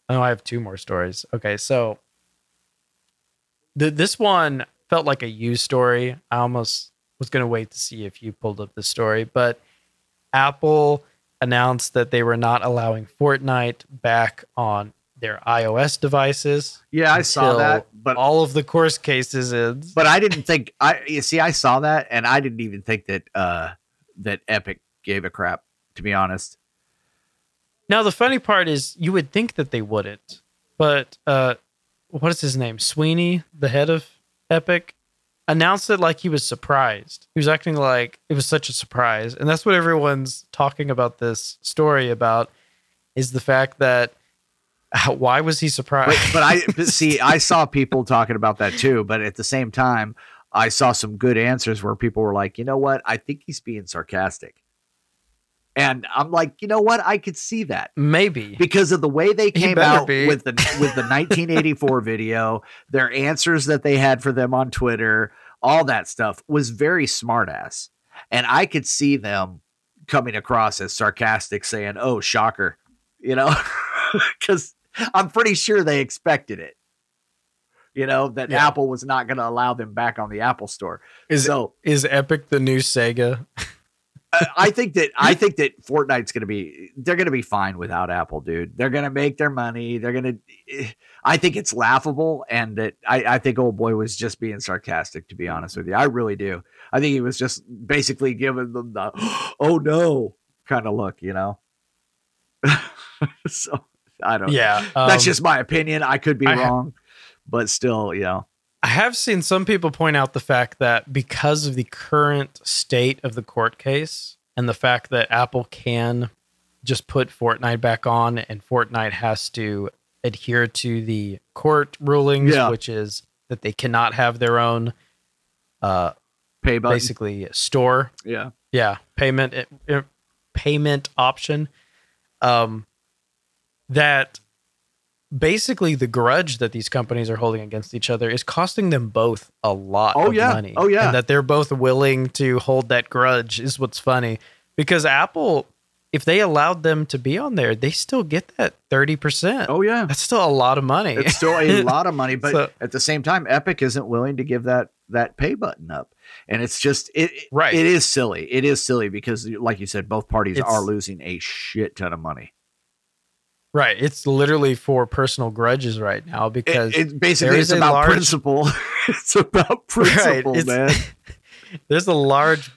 Oh, I have two more stories. Okay, so the, this one felt like a you story. I almost was going to wait to see if you pulled up the story, but Apple announced that they were not allowing Fortnite back on their iOS devices. Yeah, I saw that, but all of the course cases in. but I didn't think I you see I saw that and I didn't even think that uh that Epic gave a crap to be honest. Now the funny part is you would think that they wouldn't, but uh, what is his name? Sweeney, the head of Epic, announced it like he was surprised. He was acting like it was such a surprise, and that's what everyone's talking about this story about is the fact that why was he surprised? But, but I but see I saw people talking about that too, but at the same time I saw some good answers where people were like, "You know what? I think he's being sarcastic." And I'm like, "You know what? I could see that." maybe because of the way they came out be. with the with the 1984 video, their answers that they had for them on Twitter, all that stuff was very smartass, and I could see them coming across as sarcastic, saying, "Oh, shocker," you know, because I'm pretty sure they expected it. You know that Yeah. Apple was not going to allow them back on the Apple Store. is so is Epic the new Sega? I- think that I think that Fortnite's going to be they're going to be fine without Apple, dude. They're going to make their money. They're going to. I think it's laughable, and that I, I think old boy was just being sarcastic. To be honest with you, I really do. I think he was just basically giving them the "oh no" kind of look, you know. so I don't. Yeah, that's um, just my opinion. I could be I wrong, but still, you know. I have seen some people point out the fact that because of the current state of the court case and the fact that Apple can just put Fortnite back on and Fortnite has to adhere to the court rulings, Yeah. which is that they cannot have their own uh, Pay button. basically store Yeah. yeah payment uh, payment option um that basically the grudge that these companies are holding against each other is costing them both a lot Oh, of yeah. money Oh, yeah. and that they're both willing to hold that grudge is what's funny because apple if they allowed them to be on there they still get that 30% Oh yeah. that's still a lot of money It's still a lot of money, but So- at the same time, Epic isn't willing to give that that pay button up, and it's just it. Right. It is silly. It is silly because, like you said, both parties It's- are losing a shit ton of money. Right it's literally for personal grudges right now because it basically it's about large- principle. it's about principle, it's- man. there's a large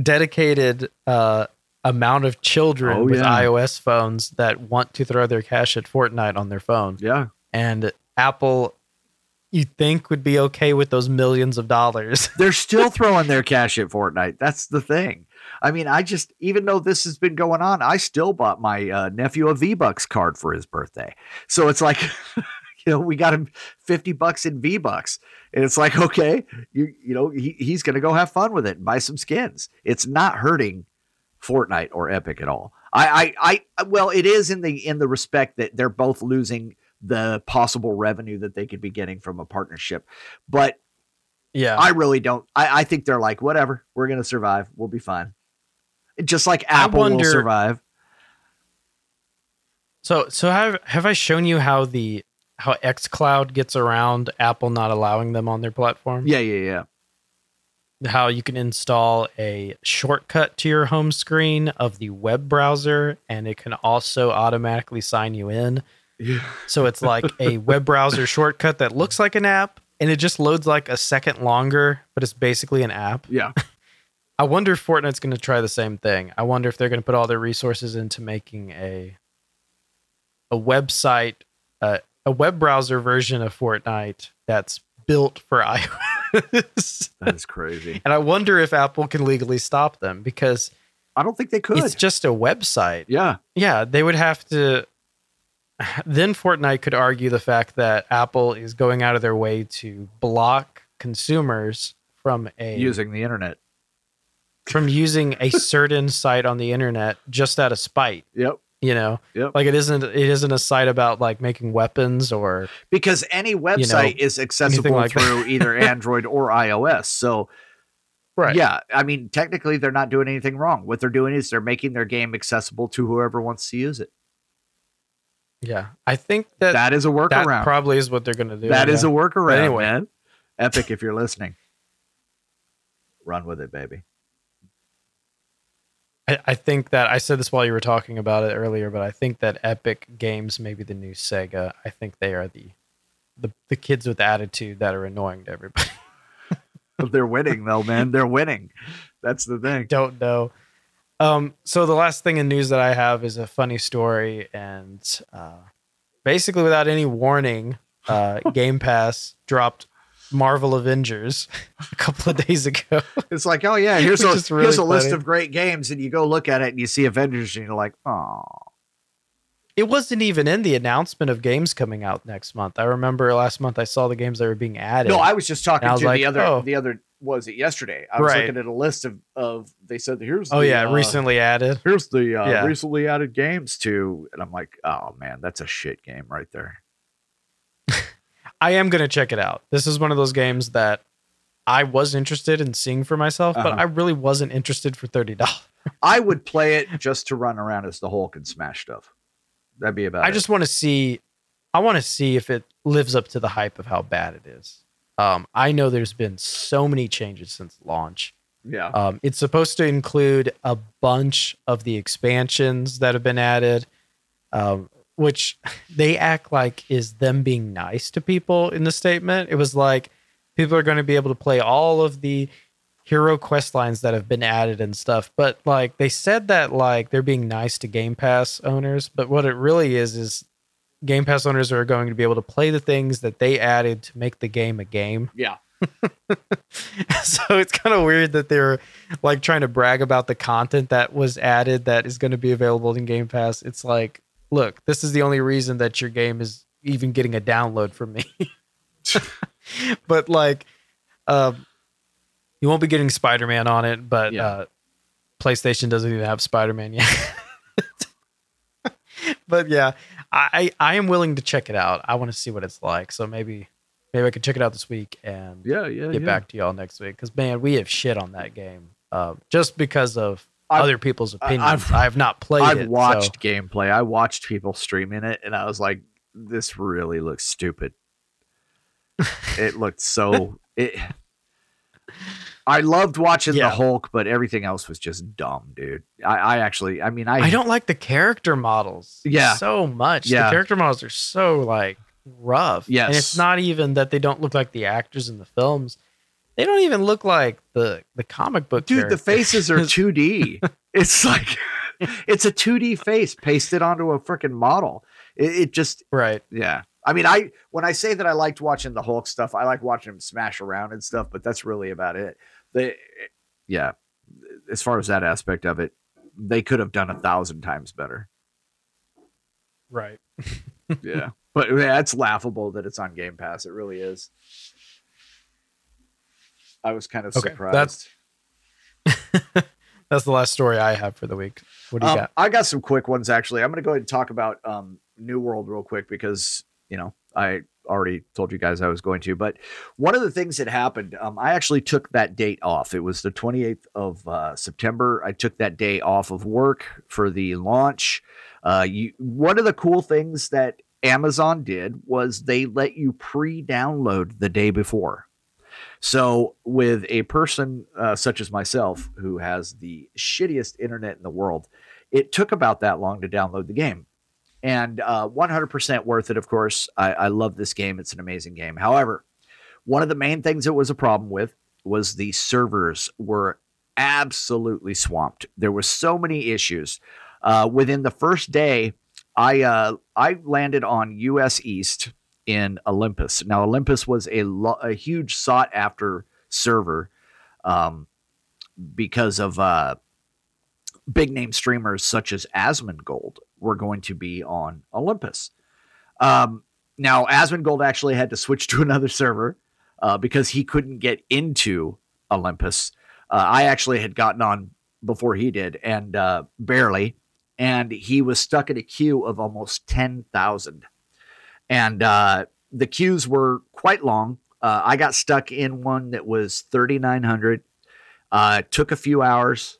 dedicated uh, amount of children Oh, with yeah. iOS phones that want to throw their cash at Fortnite on their phone. Yeah. And Apple, you think would be okay with those millions of dollars. They're still throwing their cash at Fortnite. That's the thing. I mean, I just even though this has been going on, I still bought my uh, nephew a V Bucks card for his birthday. So it's like, you know, we got him fifty bucks in V Bucks, and it's like, okay, you you know, he, he's gonna go have fun with it and buy some skins. It's not hurting Fortnite or Epic at all. I I, I well, it is in the in the respect that they're both losing the possible revenue that they could be getting from a partnership, but yeah. I really don't. I, I think they're like, whatever, we're gonna survive. We'll be fine. Just like Apple will wonder- survive. so so have have I shown you how the how xCloud gets around Apple not allowing them on their platform? Yeah, yeah, yeah. how you can install a shortcut to your home screen of the web browser and it can also automatically sign you in. Yeah. So it's like a web browser shortcut that looks like an app and it just loads like a second longer, but it's basically an app. Yeah. I wonder if Fortnite's going to try the same thing. I wonder if they're going to put all their resources into making a a website, uh, a web browser version of Fortnite that's built for iOS. That's crazy. And I wonder if Apple can legally stop them because I don't think they could. it's just a website. yeah. Yeah, they would have to. Then Fortnite could argue the fact that Apple is going out of their way to block consumers from a Using the internet. From using a certain site on the internet just out of spite. Yep. You know, Yep. like it isn't it isn't a site about like making weapons or Because any website is accessible like through either Android or iOS. So Right. yeah, I mean, technically they're not doing anything wrong. What they're doing is they're making their game accessible to whoever wants to use it. yeah. I think that That is a that workaround. probably is what they're going to do. That is yeah. a workaround, anyway. man. Epic, if you're listening, run with it, baby. I, I think that I said this while you were talking about it earlier, but I think that Epic Games may be the new Sega. I think they are the the, the kids with attitude that are annoying to everybody. But they're winning, though, man. They're winning. That's the thing. Don't know. Um, so the last thing in news that I have is a funny story, and uh, basically without any warning, uh, Game Pass dropped Marvel Avengers a couple of days ago. It's like, oh yeah, here's a really here's a list of great games, and you go look at it and you see Avengers, and you're like, oh, It wasn't even in the announcement of games coming out next month. I remember last month I saw the games that were being added. no. I was just talking I to was the other oh. the other was it yesterday? I was Right. looking at a list of of they said here's oh the, yeah, uh, recently added. here's the uh, Yeah. recently added games to, and I'm like, oh man, that's a shit game right there. I am gonna check it out. This is one of those games that I was interested in seeing for myself, but Uh-huh. I really wasn't interested for thirty dollars. I would play it just to run around as the Hulk and smash stuff. That'd be about. I it. just want to see. I want to see if it lives up to the hype of how bad it is. Um, I know there's been so many changes since launch, Yeah. Um, it's supposed to include a bunch of the expansions that have been added, um, which they act like is them being nice to people in the statement. It was like people are going to be able to play all of the hero quest lines that have been added and stuff. But like they said that like they're being nice to Game Pass owners, but what it really is is Game Pass owners are going to be able to play the things that they added to make the game a game. Yeah. so it's kind of weird that they're like trying to brag about the content that was added that is going to be available in Game Pass. It's like, look, this is the only reason that your game is even getting a download from me. but like, um, you won't be getting Spider Man on it, but Yeah. uh, PlayStation doesn't even have Spider Man yet. but yeah, I I am willing to check it out. I want to see what it's like. So maybe maybe I could check it out this week and Yeah. Yeah. get yeah. back to y'all next week because man, we have shit on that game uh, just because of I've- other people's opinions. I've- I've, not played I've it. so- watched gameplay. I watched people streaming it, and I was like, "This really looks stupid." it looked so. It. I loved watching Yeah. the Hulk, but everything else was just dumb, dude. I, I actually, I mean, I, I don't like the character models. Yeah. so much. Yeah. the character models are so like rough. and it's not even that they don't look like the actors in the films. They don't even look like the the comic book. dude. The faces are 2D. it's like it's a 2D face pasted onto a freaking model. It, it just right. Yeah. I mean, I when I say that I liked watching the Hulk stuff, I like watching him smash around and stuff, but that's really about it. The yeah, as far as that aspect of it, they could have done a thousand times better. Right. Yeah. but yeah, it's laughable that it's on Game Pass. It really is. I was kind of Okay, surprised. that's- That's the last story I have for the week. What do you Um, got? I got some quick ones actually. I'm going to go ahead and talk about um, New World real quick because you know I already told you guys I was going to. But one of the things that happened, um, I actually took that date off. It was the 28th of uh, September. I took that day off of work for the launch. Uh, you, one of the cool things that Amazon did was they let you pre-download the day before. So, with a person uh, such as myself who has the shittiest internet in the world, it took about that long to download the game. And uh, 100% worth it, of course. I, I love this game. It's an amazing game. However, one of the main things it was a problem with was the servers were absolutely swamped. There were so many issues. Uh, within the first day, I uh, I landed on US East in Olympus. Now Olympus was a, lo- a huge sought after server um, because of uh, big name streamers such as Asmongold were going to be on Olympus. Um, now Asmongold actually had to switch to another server uh, because he couldn't get into Olympus. Uh, I actually had gotten on before he did, and uh, barely, and he was stuck in a queue of almost ten thousand, and uh, the queues were quite long. Uh, I got stuck in one that was thirty nine hundred. Uh, it took a few hours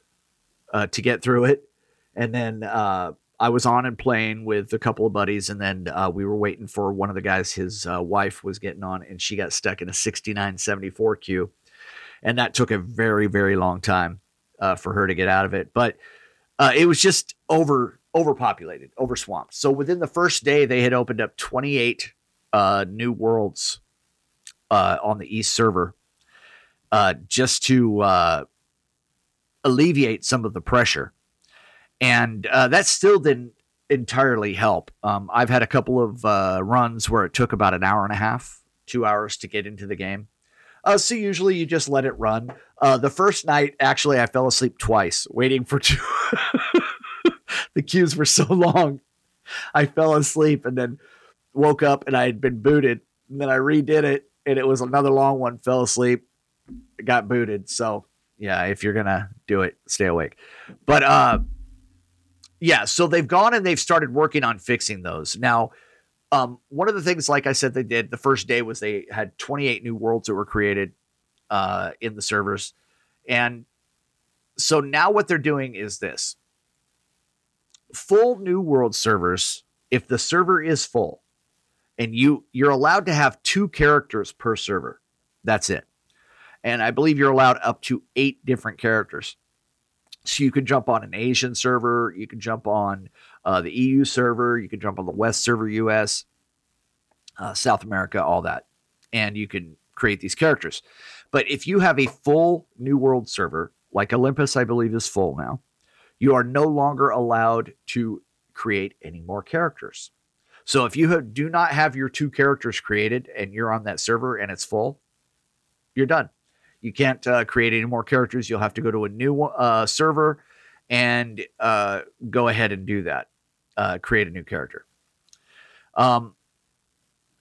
uh, to get through it, and then uh, I was on and playing with a couple of buddies, and then uh, we were waiting for one of the guys. His wife was getting on, and she got stuck in a sixty nine seventy four queue, and that took a very very long time for her to get out of it. But it was just over overpopulated, overswamped. So within the first day, they had opened up twenty eight uh, new worlds uh, on the East server uh, just to uh, alleviate some of the pressure. And uh, that still didn't entirely help. Um, I've had a couple of uh, runs where it took about an hour and a half, two hours to get into the game. Uh, so usually you just let it run. Uh, the first night, actually, I fell asleep twice waiting for two. the queues were so long. I fell asleep and then woke up and I had been booted. And then I redid it and it was another long one. Fell asleep, got booted. So yeah, if you're gonna do it, stay awake. But uh, yeah, so they've gone and they've started working on fixing those now. Um, one of the things, like I said, they did the first day was they had 28 new worlds that were created uh, in the servers, and so now what they're doing is this: full new world servers. If the server is full, and you you're allowed to have two characters per server, that's it. and I believe you're allowed up to eight different characters. So you can jump on an Asian server, you can jump on uh, the EU server, you can jump on the West server, US, uh, South America, all that, and you can create these characters. But if you have a full New World server, like Olympus, I believe is full now, you are no longer allowed to create any more characters. So if you have, do not have your two characters created and you're on that server and it's full, you're done. You can't uh, create any more characters. You'll have to go to a new uh, server and uh, go ahead and do that. Uh, create a new character. Um,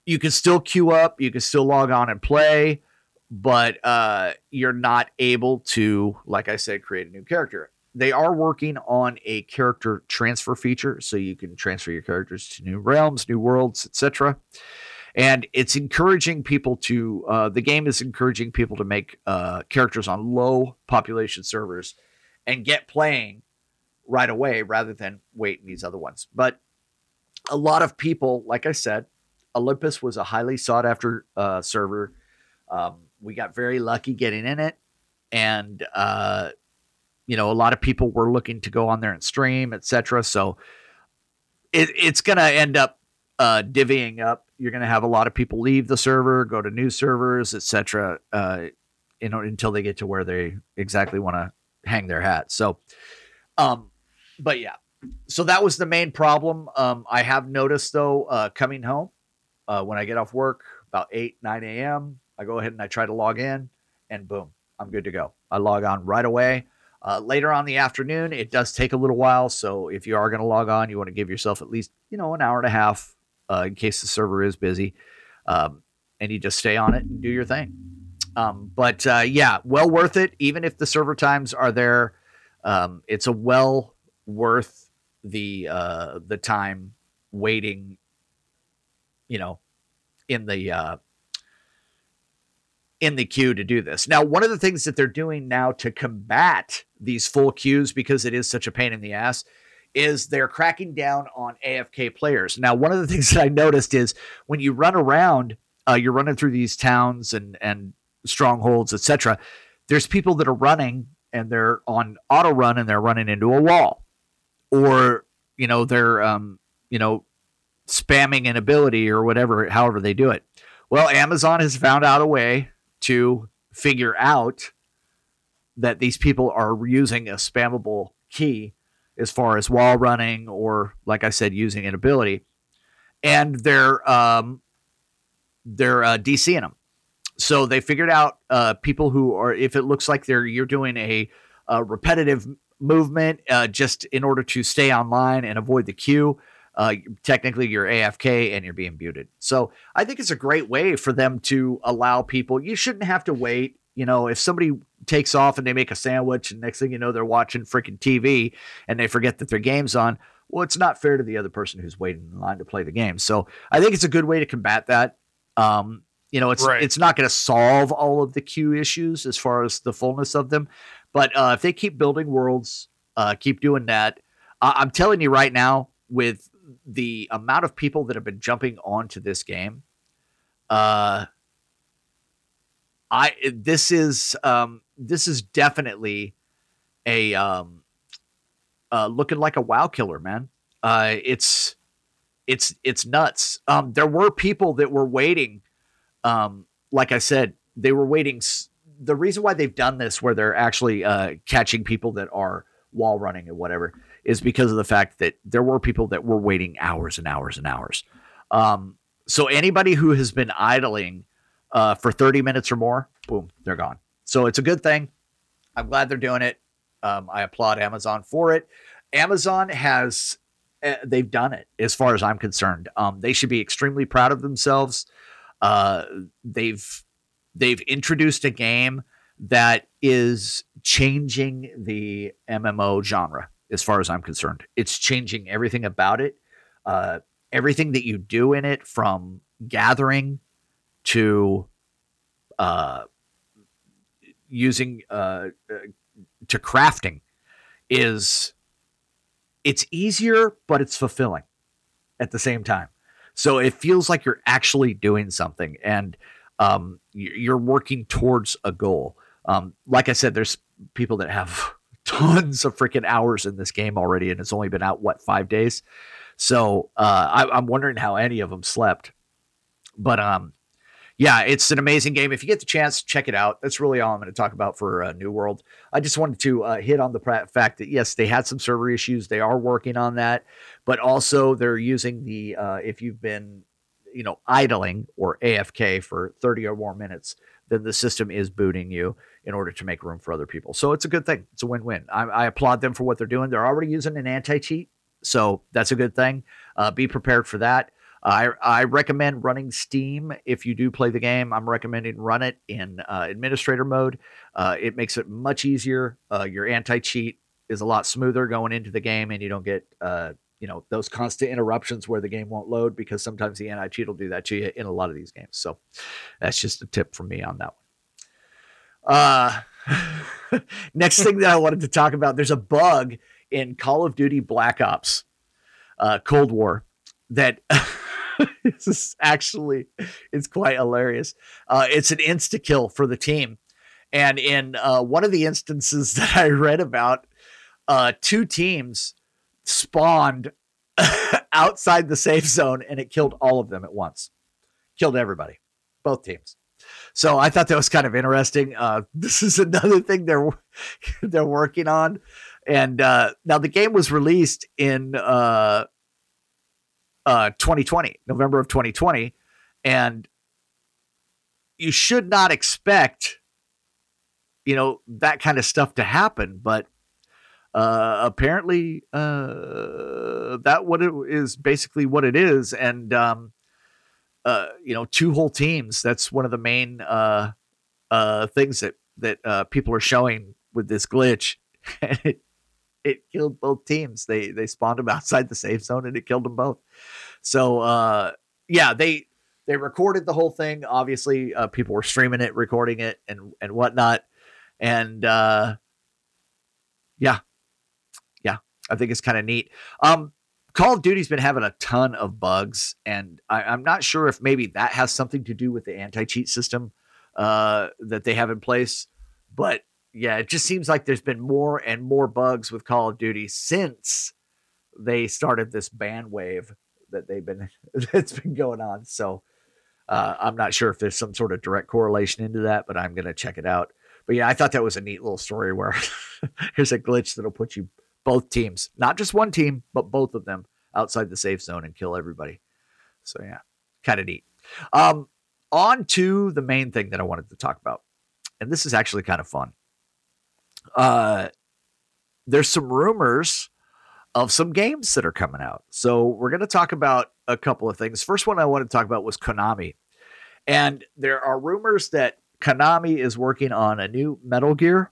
you can still queue up. You can still log on and play, but uh, you're not able to, like I said, create a new character. They are working on a character transfer feature, so you can transfer your characters to new realms, new worlds, etc and it's encouraging people to uh, the game is encouraging people to make uh, characters on low population servers and get playing right away rather than wait in these other ones. But a lot of people like i said olympus was a highly sought after uh, server. Um, we got very lucky getting in it. And uh, you know a lot of people were looking to go on there and stream etc so it, it's going to end up uh, divvying up. You're going to have a lot of people leave the server, go to new servers, etc. Uh, you know, until they get to where they exactly want to hang their hat. So, um, but yeah, so that was the main problem. Um, I have noticed though, uh, coming home, uh, when I get off work about eight nine a.m., I go ahead and I try to log in, and boom, I'm good to go. I log on right away. Uh, later on the afternoon, it does take a little while. So if you are going to log on, you want to give yourself at least you know an hour and a half uh, in case the server is busy. Um, and you just stay on it and do your thing. Um, but uh, yeah, well worth it. Even if the server times are there, um, it's a well worth the uh, the time waiting. You know, in the uh, in the queue to do this. Now, one of the things that they're doing now to combat these full queues because it is such a pain in the ass is they're cracking down on AFK players. Now, one of the things that I noticed is when you run around, uh, you're running through these towns and and strongholds, etc. There's people that are running and they're on auto run and they're running into a wall, or you know they're um, you know spamming an ability or whatever, however they do it. Well, Amazon has found out a way to figure out that these people are using a spammable key as far as wall running or, like I said, using an ability, and they're um, they're uh, DCing them. So they figured out uh, people who are if it looks like they're you're doing a, a repetitive movement uh, just in order to stay online and avoid the queue. Uh, technically, you're AFK and you're being muted. So I think it's a great way for them to allow people. You shouldn't have to wait. You know, if somebody takes off and they make a sandwich, and next thing you know, they're watching freaking TV and they forget that their game's on. Well, it's not fair to the other person who's waiting in line to play the game. So I think it's a good way to combat that. Um, you know, it's Right. it's not going to solve all of the queue issues as far as the fullness of them, but uh, if they keep building worlds, uh, keep doing that. I- I'm telling you right now, with the amount of people that have been jumping onto this game, uh, I this is um, this is definitely a um, uh, looking like a WoW killer, man. Uh, it's it's it's nuts. Um, there were people that were waiting. Um, like I said, they were waiting. s- The reason why they've done this, where they're actually uh, catching people that are wall running and whatever, is because of the fact that there were people that were waiting hours and hours and hours. Um, so anybody who has been idling uh, for 30 minutes or more, boom, they're gone. So it's a good thing. I'm glad they're doing it. Um, I applaud Amazon for it. Amazon has uh, they've done it as far as I'm concerned. Um, they should be extremely proud of themselves. Uh, they've they've introduced a game that is changing the MMO genre as far as I'm concerned. It's changing everything about it. Uh, everything that you do in it from gathering to uh, using uh, uh, to crafting is it's easier but it's fulfilling at the same time so it feels like you're actually doing something and um, you're working towards a goal. Um, like I said, there's people that have tons of freaking hours in this game already, and it's only been out what five days. So uh, I, I'm wondering how any of them slept. But um, yeah, it's an amazing game. If you get the chance, check it out. That's really all I'm going to talk about for uh, New World. I just wanted to uh, hit on the fact that yes, they had some server issues. They are working on that, but also they're using the uh, if you've been you know idling or AFK for 30 or more minutes, then the system is booting you in order to make room for other people. So it's a good thing. It's a win-win. I, I applaud them for what they're doing. They're already using an anti-cheat, so that's a good thing. Uh, be prepared for that. I I recommend running Steam if you do play the game. I'm recommending run it in uh, administrator mode. Uh, it makes it much easier. Uh, your anti cheat is a lot smoother going into the game, and you don't get uh, you know those constant interruptions where the game won't load because sometimes the anti cheat will do that to you in a lot of these games. So that's just a tip from me on that one. Uh, next thing that I wanted to talk about, there's a bug in Call of Duty Black Ops, uh, Cold War that this is actually it's quite hilarious. Uh, it's an insta kill for the team, and in uh, one of the instances that I read about, uh, two teams spawned outside the safe zone, and it killed all of them at once. Killed everybody, both teams. So I thought that was kind of interesting. Uh, this is another thing they're they're working on, and uh, now the game was released in uh, uh, 2020, November of 2020, and you should not expect, you know, that kind of stuff to happen. But uh, apparently, uh, that what it is basically what it is, and um, uh, you know, two whole teams. That's one of the main uh, uh, things that that uh, people are showing with this glitch. And it it killed both teams. They they spawned them outside the safe zone, and it killed them both. So uh, yeah, they they recorded the whole thing. Obviously, uh, people were streaming it, recording it, and and whatnot. And uh, yeah, yeah, I think it's kind of neat. Um, Call of Duty's been having a ton of bugs, and I, I'm not sure if maybe that has something to do with the anti cheat system uh, that they have in place. But yeah, it just seems like there's been more and more bugs with Call of Duty since they started this ban wave that they've been that's been going on. So uh, I'm not sure if there's some sort of direct correlation into that, but I'm gonna check it out. But yeah, I thought that was a neat little story where here's a glitch that'll put you both teams, not just one team, but both of them outside the safe zone and kill everybody. So yeah, kind of neat. Um, on to the main thing that I wanted to talk about, and this is actually kind of fun. Uh, there's some rumors of some games that are coming out. So we're going to talk about a couple of things. First one I wanted to talk about was Konami. And there are rumors that Konami is working on a new Metal Gear,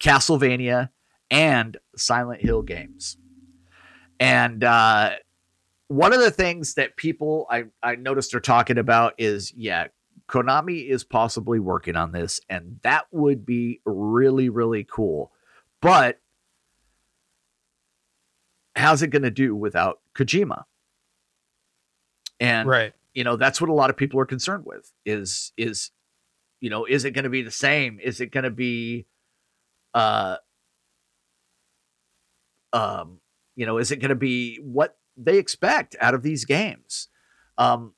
Castlevania, and Silent Hill games. And uh, one of the things that people I, I noticed are talking about is yeah, Konami is possibly working on this, and that would be really, really cool. But how's it going to do without Kojima? And right. you know that's what a lot of people are concerned with is is you know is it going to be the same? Is it going to be uh um you know is it going to be what they expect out of these games? Um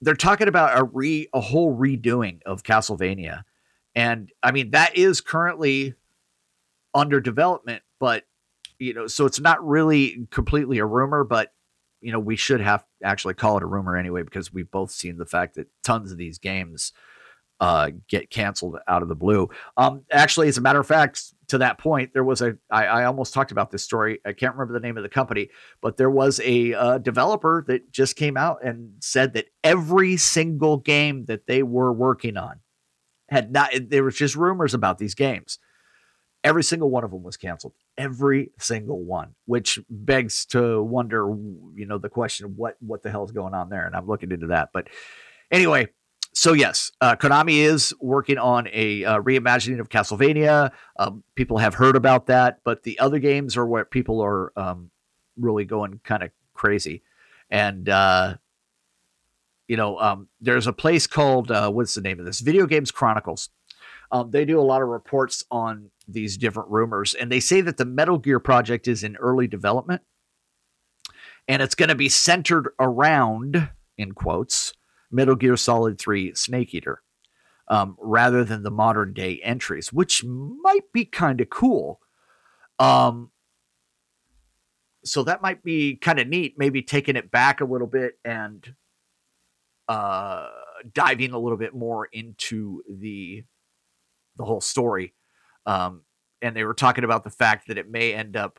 they're talking about a re a whole redoing of Castlevania. And I mean that is currently under development, but you know, so it's not really completely a rumor, but you know, we should have actually call it a rumor anyway because we've both seen the fact that tons of these games uh, get canceled out of the blue. Um, actually, as a matter of fact, to that point, there was a I, I almost talked about this story. I can't remember the name of the company, but there was a uh, developer that just came out and said that every single game that they were working on had not. There was just rumors about these games. Every single one of them was canceled. Every single one, which begs to wonder, you know, the question what what the hell is going on there? And I'm looking into that. But anyway, so yes, uh, Konami is working on a uh, reimagining of Castlevania. Um, people have heard about that, but the other games are where people are um, really going kind of crazy, and uh, you know, um, there's a place called uh, what's the name of this? Video Games Chronicles. Um, they do a lot of reports on these different rumors, and they say that the Metal Gear project is in early development, and it's going to be centered around, in quotes, Metal Gear Solid 3 Snake Eater, um, rather than the modern day entries, which might be kind of cool. Um, so that might be kind of neat, maybe taking it back a little bit and uh, diving a little bit more into the the whole story. Um, and they were talking about the fact that it may end up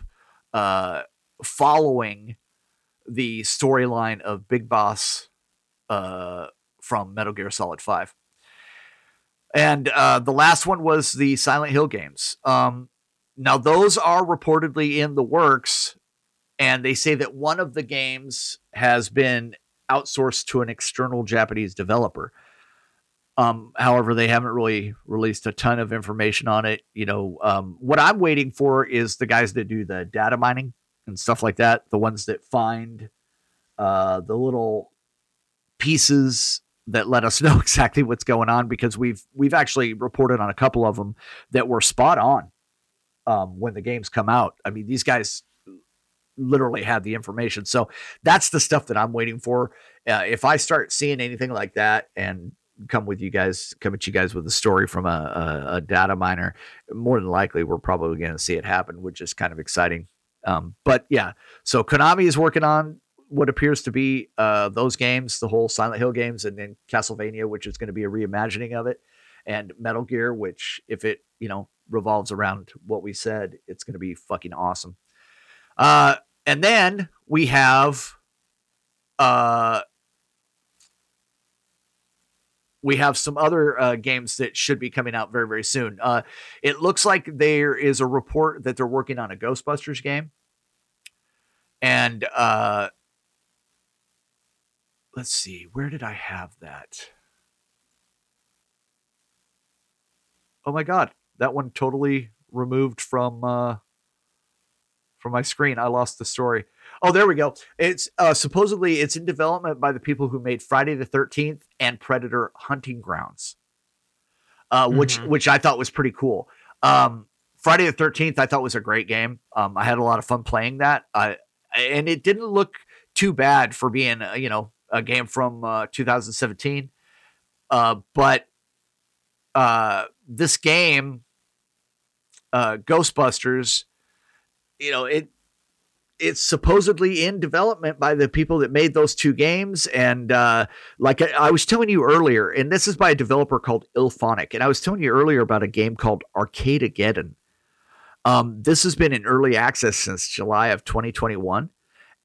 uh, following the storyline of Big Boss uh, from Metal Gear Solid 5. And uh, the last one was the Silent Hill games. Um, now, those are reportedly in the works, and they say that one of the games has been outsourced to an external Japanese developer. Um, however, they haven't really released a ton of information on it. You know, um, what I'm waiting for is the guys that do the data mining and stuff like that, the ones that find uh, the little pieces that let us know exactly what's going on because we've we've actually reported on a couple of them that were spot on um, when the games come out. I mean, these guys literally had the information. So that's the stuff that I'm waiting for. Uh, if I start seeing anything like that and come with you guys, come at you guys with a story from a, a, a data miner, more than likely we're probably going to see it happen, which is kind of exciting. Um, but yeah, so Konami is working on what appears to be uh, those games, the whole Silent Hill games, and then Castlevania, which is going to be a reimagining of it, and Metal Gear, which if it you know revolves around what we said, it's going to be fucking awesome. Uh, and then we have uh, we have some other uh, games that should be coming out very very soon. Uh, it looks like there is a report that they're working on a Ghostbusters game, and uh, let's see, where did I have that? Oh my god, that one totally removed from uh, from my screen. I lost the story. Oh, there we go. It's uh, supposedly it's in development by the people who made Friday the Thirteenth and Predator Hunting Grounds, uh, which Mhm. which I thought was pretty cool. Um, Friday the Thirteenth I thought was a great game. Um, I had a lot of fun playing that. Uh, and it didn't look too bad for being uh, you know a game from uh, 2017. Uh, but uh, this game, uh, Ghostbusters, you know it it's supposedly in development by the people that made those two games. And uh, like I, I was telling you earlier and this is by a developer called IllFonic. And i was telling you earlier about a game called Arcade Arcadegeddon um, this has been in early access since july of 2021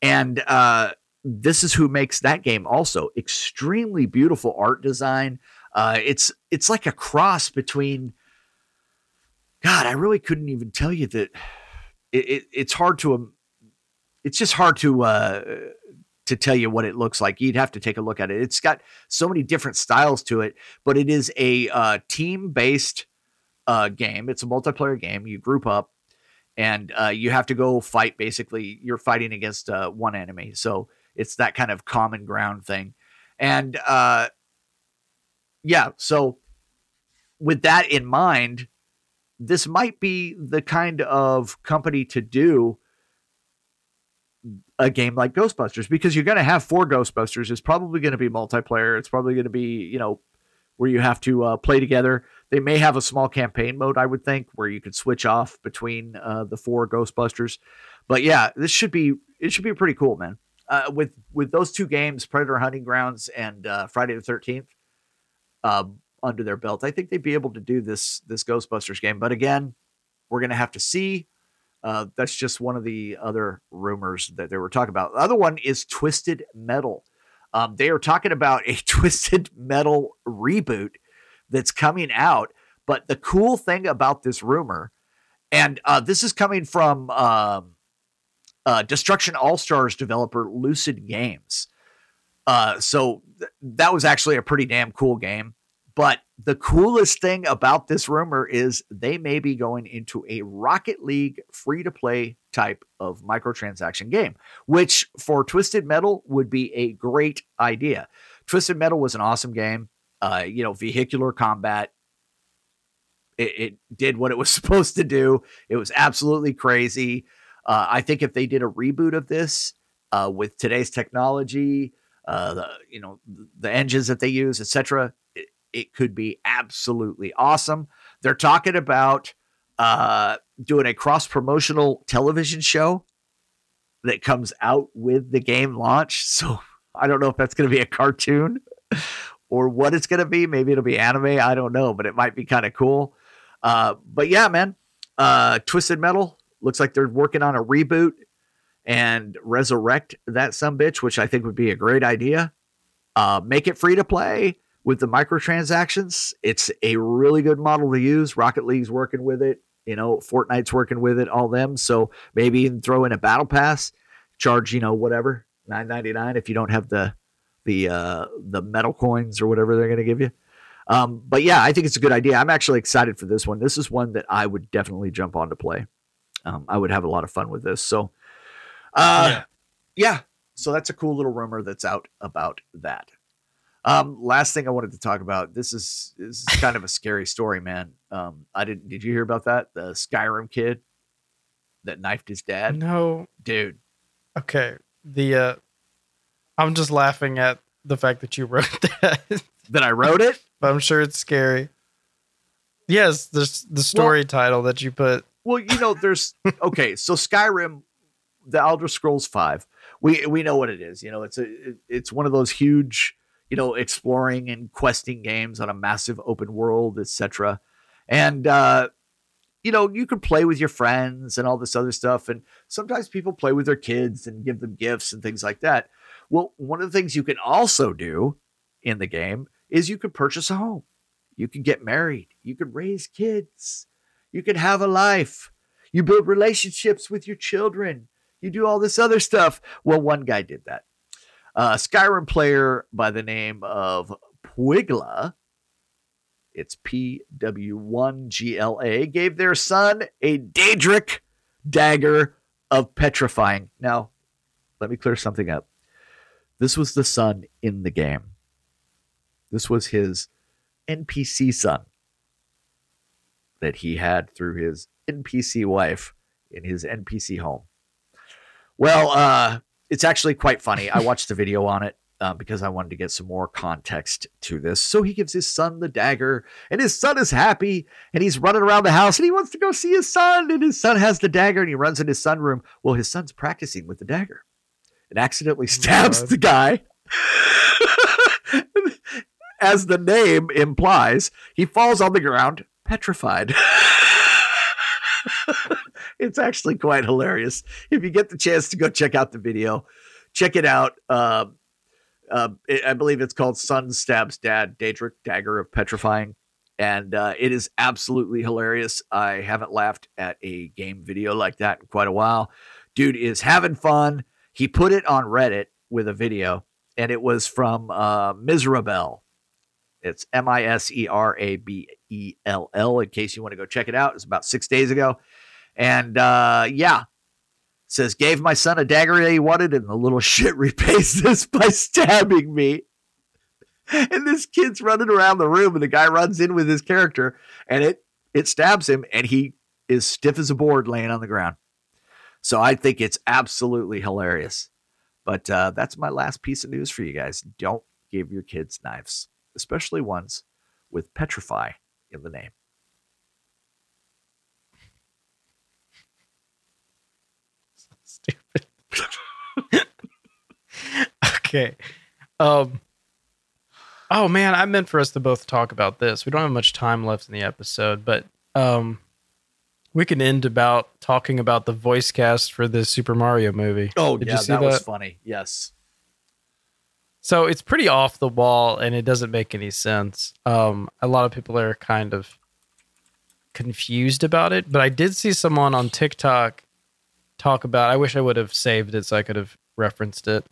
and uh, this is who makes that game also. Extremely beautiful art design. Uh, it's it's like a cross between god i really couldn't even tell you that it, it, it's hard to um, it's just hard to uh to tell you what it looks like. You'd have to take a look at it. It's got so many different styles to it but it is a uh team based uh game. It's a multiplayer game. You group up and uh you have to go fight basically you're fighting against uh one enemy. So it's that kind of common ground thing and uh yeah so with that in mind this might be the kind of company to do a game like Ghostbusters because you're going to have four Ghostbusters. It's probably going to be multiplayer. It's probably going to be, you know, where you have to uh, play together. They may have a small campaign mode, I would think, where you could switch off between uh, the four Ghostbusters. But yeah, this should be it should be pretty cool, man. Uh, with with those two games, Predator Hunting Grounds and uh, Friday the Thirteenth, um, under their belt, I think they'd be able to do this this Ghostbusters game. But again, we're gonna have to see. Uh, that's just one of the other rumors that they were talking about. The other one is Twisted Metal. Um, they are talking about a Twisted Metal reboot that's coming out. But the cool thing about this rumor, and uh, this is coming from um, uh, Destruction All Stars developer Lucid Games. Uh, so th- that was actually a pretty damn cool game. But the coolest thing about this rumor is they may be going into a Rocket League free to play type of microtransaction game, which for Twisted Metal would be a great idea. Twisted Metal was an awesome game. Uh, you know, vehicular combat. It, it did what it was supposed to do. It was absolutely crazy. Uh, I think if they did a reboot of this uh, with today's technology, uh, the you know the engines that they use, etc., it, it could be absolutely awesome. They're talking about uh, doing a cross promotional television show that comes out with the game launch. So I don't know if that's going to be a cartoon or what it's going to be. Maybe it'll be anime. I don't know, but it might be kind of cool. Uh, but yeah, man, uh, Twisted Metal looks like they're working on a reboot and resurrect that some bitch, which I think would be a great idea. Uh, make it free to play with the microtransactions. It's a really good model to use. Rocket League's working with it. You know, Fortnite's working with it, all them. So maybe even throw in a battle pass, charge, you know, whatever, nine ninety nine if you don't have the the uh the metal coins or whatever they're gonna give you. Um, but yeah, I think it's a good idea. I'm actually excited for this one. This is one that I would definitely jump on to play. Um, I would have a lot of fun with this. So uh Yeah. yeah. So that's a cool little rumor that's out about that. Um, last thing I wanted to talk about. This is this is kind of a scary story, man. Um, I didn't. Did you hear about that? The Skyrim kid that knifed his dad, No. dude. Okay. The uh I'm just laughing at the fact that you wrote that. That I wrote it. but I'm sure it's scary. Yes, the the story title that you put. Well, you know, there's okay. So Skyrim, the Elder Scrolls Five, we we know what it is. You know, it's a it's one of those huge, you know, exploring and questing games on a massive open world, etc. And uh, you know, you can play with your friends and all this other stuff. And sometimes people play with their kids and give them gifts and things like that. Well, one of the things you can also do in the game is you can purchase a home. You can get married. You can raise kids. You can have a life. You build relationships with your children. You do all this other stuff. Well, one guy did that. A Skyrim player by the name of Puigla, it's PW1GLA, gave their son a Daedric dagger of petrifying. Now, let me clear something up. This was the son in the game. This was his NPC son that he had through his NPC wife in his NPC home. Well, uh, it's actually quite funny. I watched the video on it uh, because I wanted to get some more context to this. So he gives his son the dagger, and his son is happy, and he's running around the house, and he wants to go see his son, and his son has the dagger, and he runs in his sunroom. Well, his son's practicing with the dagger and accidentally stabs God. the guy. As the name implies, he falls on the ground petrified. it's actually quite hilarious. If you get the chance to go check out the video, check it out. Uh, uh, it- I believe it's called Son Stabs Dad, Daedric Dagger of Petrifying. And uh, it is absolutely hilarious. I haven't laughed at a game video like that in quite a while. Dude is having fun. He put it on Reddit with a video, and it was from uh, Miserable. It's M I S E R A B E L L. In case you want to go check it out, it's about six days ago, and uh, yeah, says gave my son a dagger that he wanted, and the little shit repays this by stabbing me. And this kid's running around the room, and the guy runs in with his character, and it it stabs him, and he is stiff as a board, laying on the ground. So I think it's absolutely hilarious. But uh, that's my last piece of news for you guys. Don't give your kids knives, especially ones with petrify in the name. Stupid. okay. Um. Oh man, I meant for us to both talk about this. We don't have much time left in the episode, but um, we can end about talking about the voice cast for the Super Mario movie. Oh, Did yeah, you see that, was funny. Yes. So it's pretty off the wall and it doesn't make any sense. Um, a lot of people are kind of confused about it, but I did see someone on TikTok talk about. I wish I would have saved it so I could have referenced it.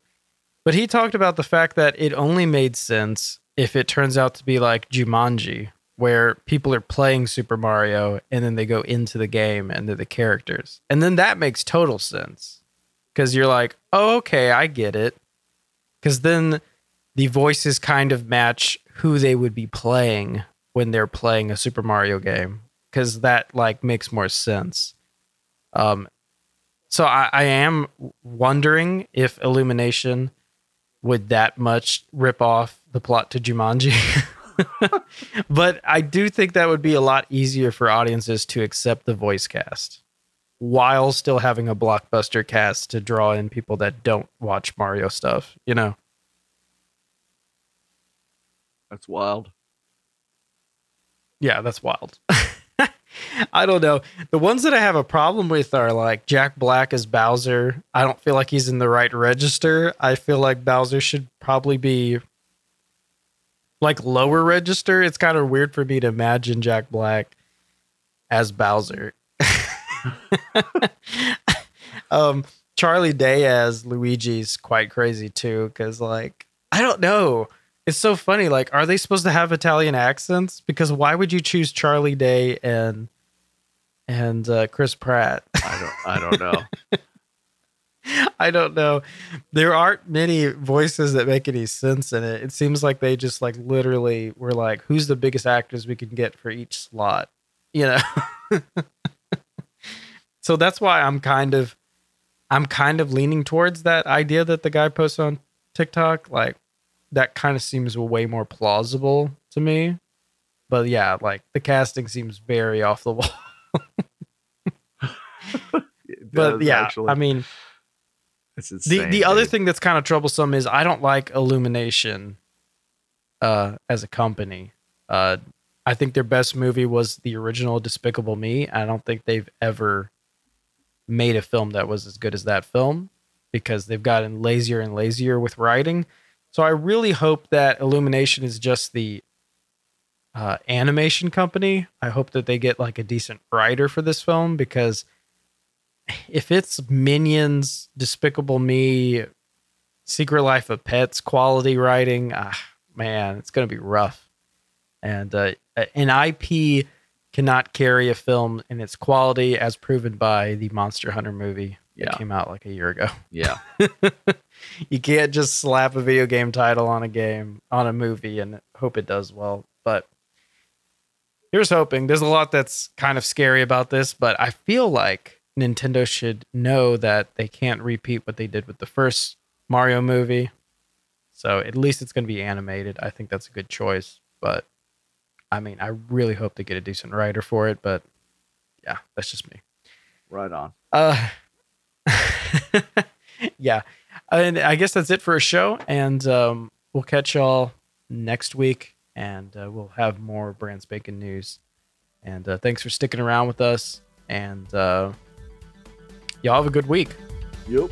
But he talked about the fact that it only made sense if it turns out to be like Jumanji, where people are playing Super Mario and then they go into the game and they're the characters. And then that makes total sense. Because you're like, oh, okay, I get it. Because then the voices kind of match who they would be playing when they're playing a Super Mario game because that like makes more sense. Um, so I, I am wondering if Illumination would that much rip off the plot to Jumanji. but I do think that would be a lot easier for audiences to accept the voice cast while still having a blockbuster cast to draw in people that don't watch Mario stuff, you know? That's wild. Yeah, that's wild. I don't know. The ones that I have a problem with are like Jack Black as Bowser. I don't feel like he's in the right register. I feel like Bowser should probably be like lower register. It's kind of weird for me to imagine Jack Black as Bowser. um, Charlie Day as Luigi's quite crazy too, because like I don't know. It's so funny. Like, are they supposed to have Italian accents? Because why would you choose Charlie Day and and uh, Chris Pratt? I don't. I don't know. I don't know. There aren't many voices that make any sense in it. It seems like they just like literally were like, who's the biggest actors we can get for each slot? You know. so that's why I'm kind of I'm kind of leaning towards that idea that the guy posted on TikTok. Like that kind of seems way more plausible to me. But yeah, like the casting seems very off the wall. But yeah, actually. I mean, it's the insane, the other thing that's kind of troublesome is I don't like Illumination uh as a company. Uh I think their best movie was the original Despicable Me. I don't think they've ever made a film that was as good as that film because they've gotten lazier and lazier with writing. So I really hope that Illumination is just the uh, animation company. I hope that they get like a decent writer for this film because if it's Minions, Despicable Me, Secret Life of Pets quality writing, ah, man, it's gonna be rough. And uh, an IP cannot carry a film in its quality, as proven by the Monster Hunter movie that came out like a year ago. Yeah. you can't just slap a video game title on a game on a movie and hope it does well. But here's hoping. There's a lot that's kind of scary about this, but I feel like Nintendo should know that they can't repeat what they did with the first Mario movie. So at least it's going to be animated. I think that's a good choice. But I mean, I really hope they get a decent writer for it. But yeah, that's just me. Right on. Uh, yeah, and I guess that's it for a show, and um, we'll catch y'all next week, and uh, we'll have more brand spanking news. And uh, thanks for sticking around with us, and uh, y'all have a good week. Yep.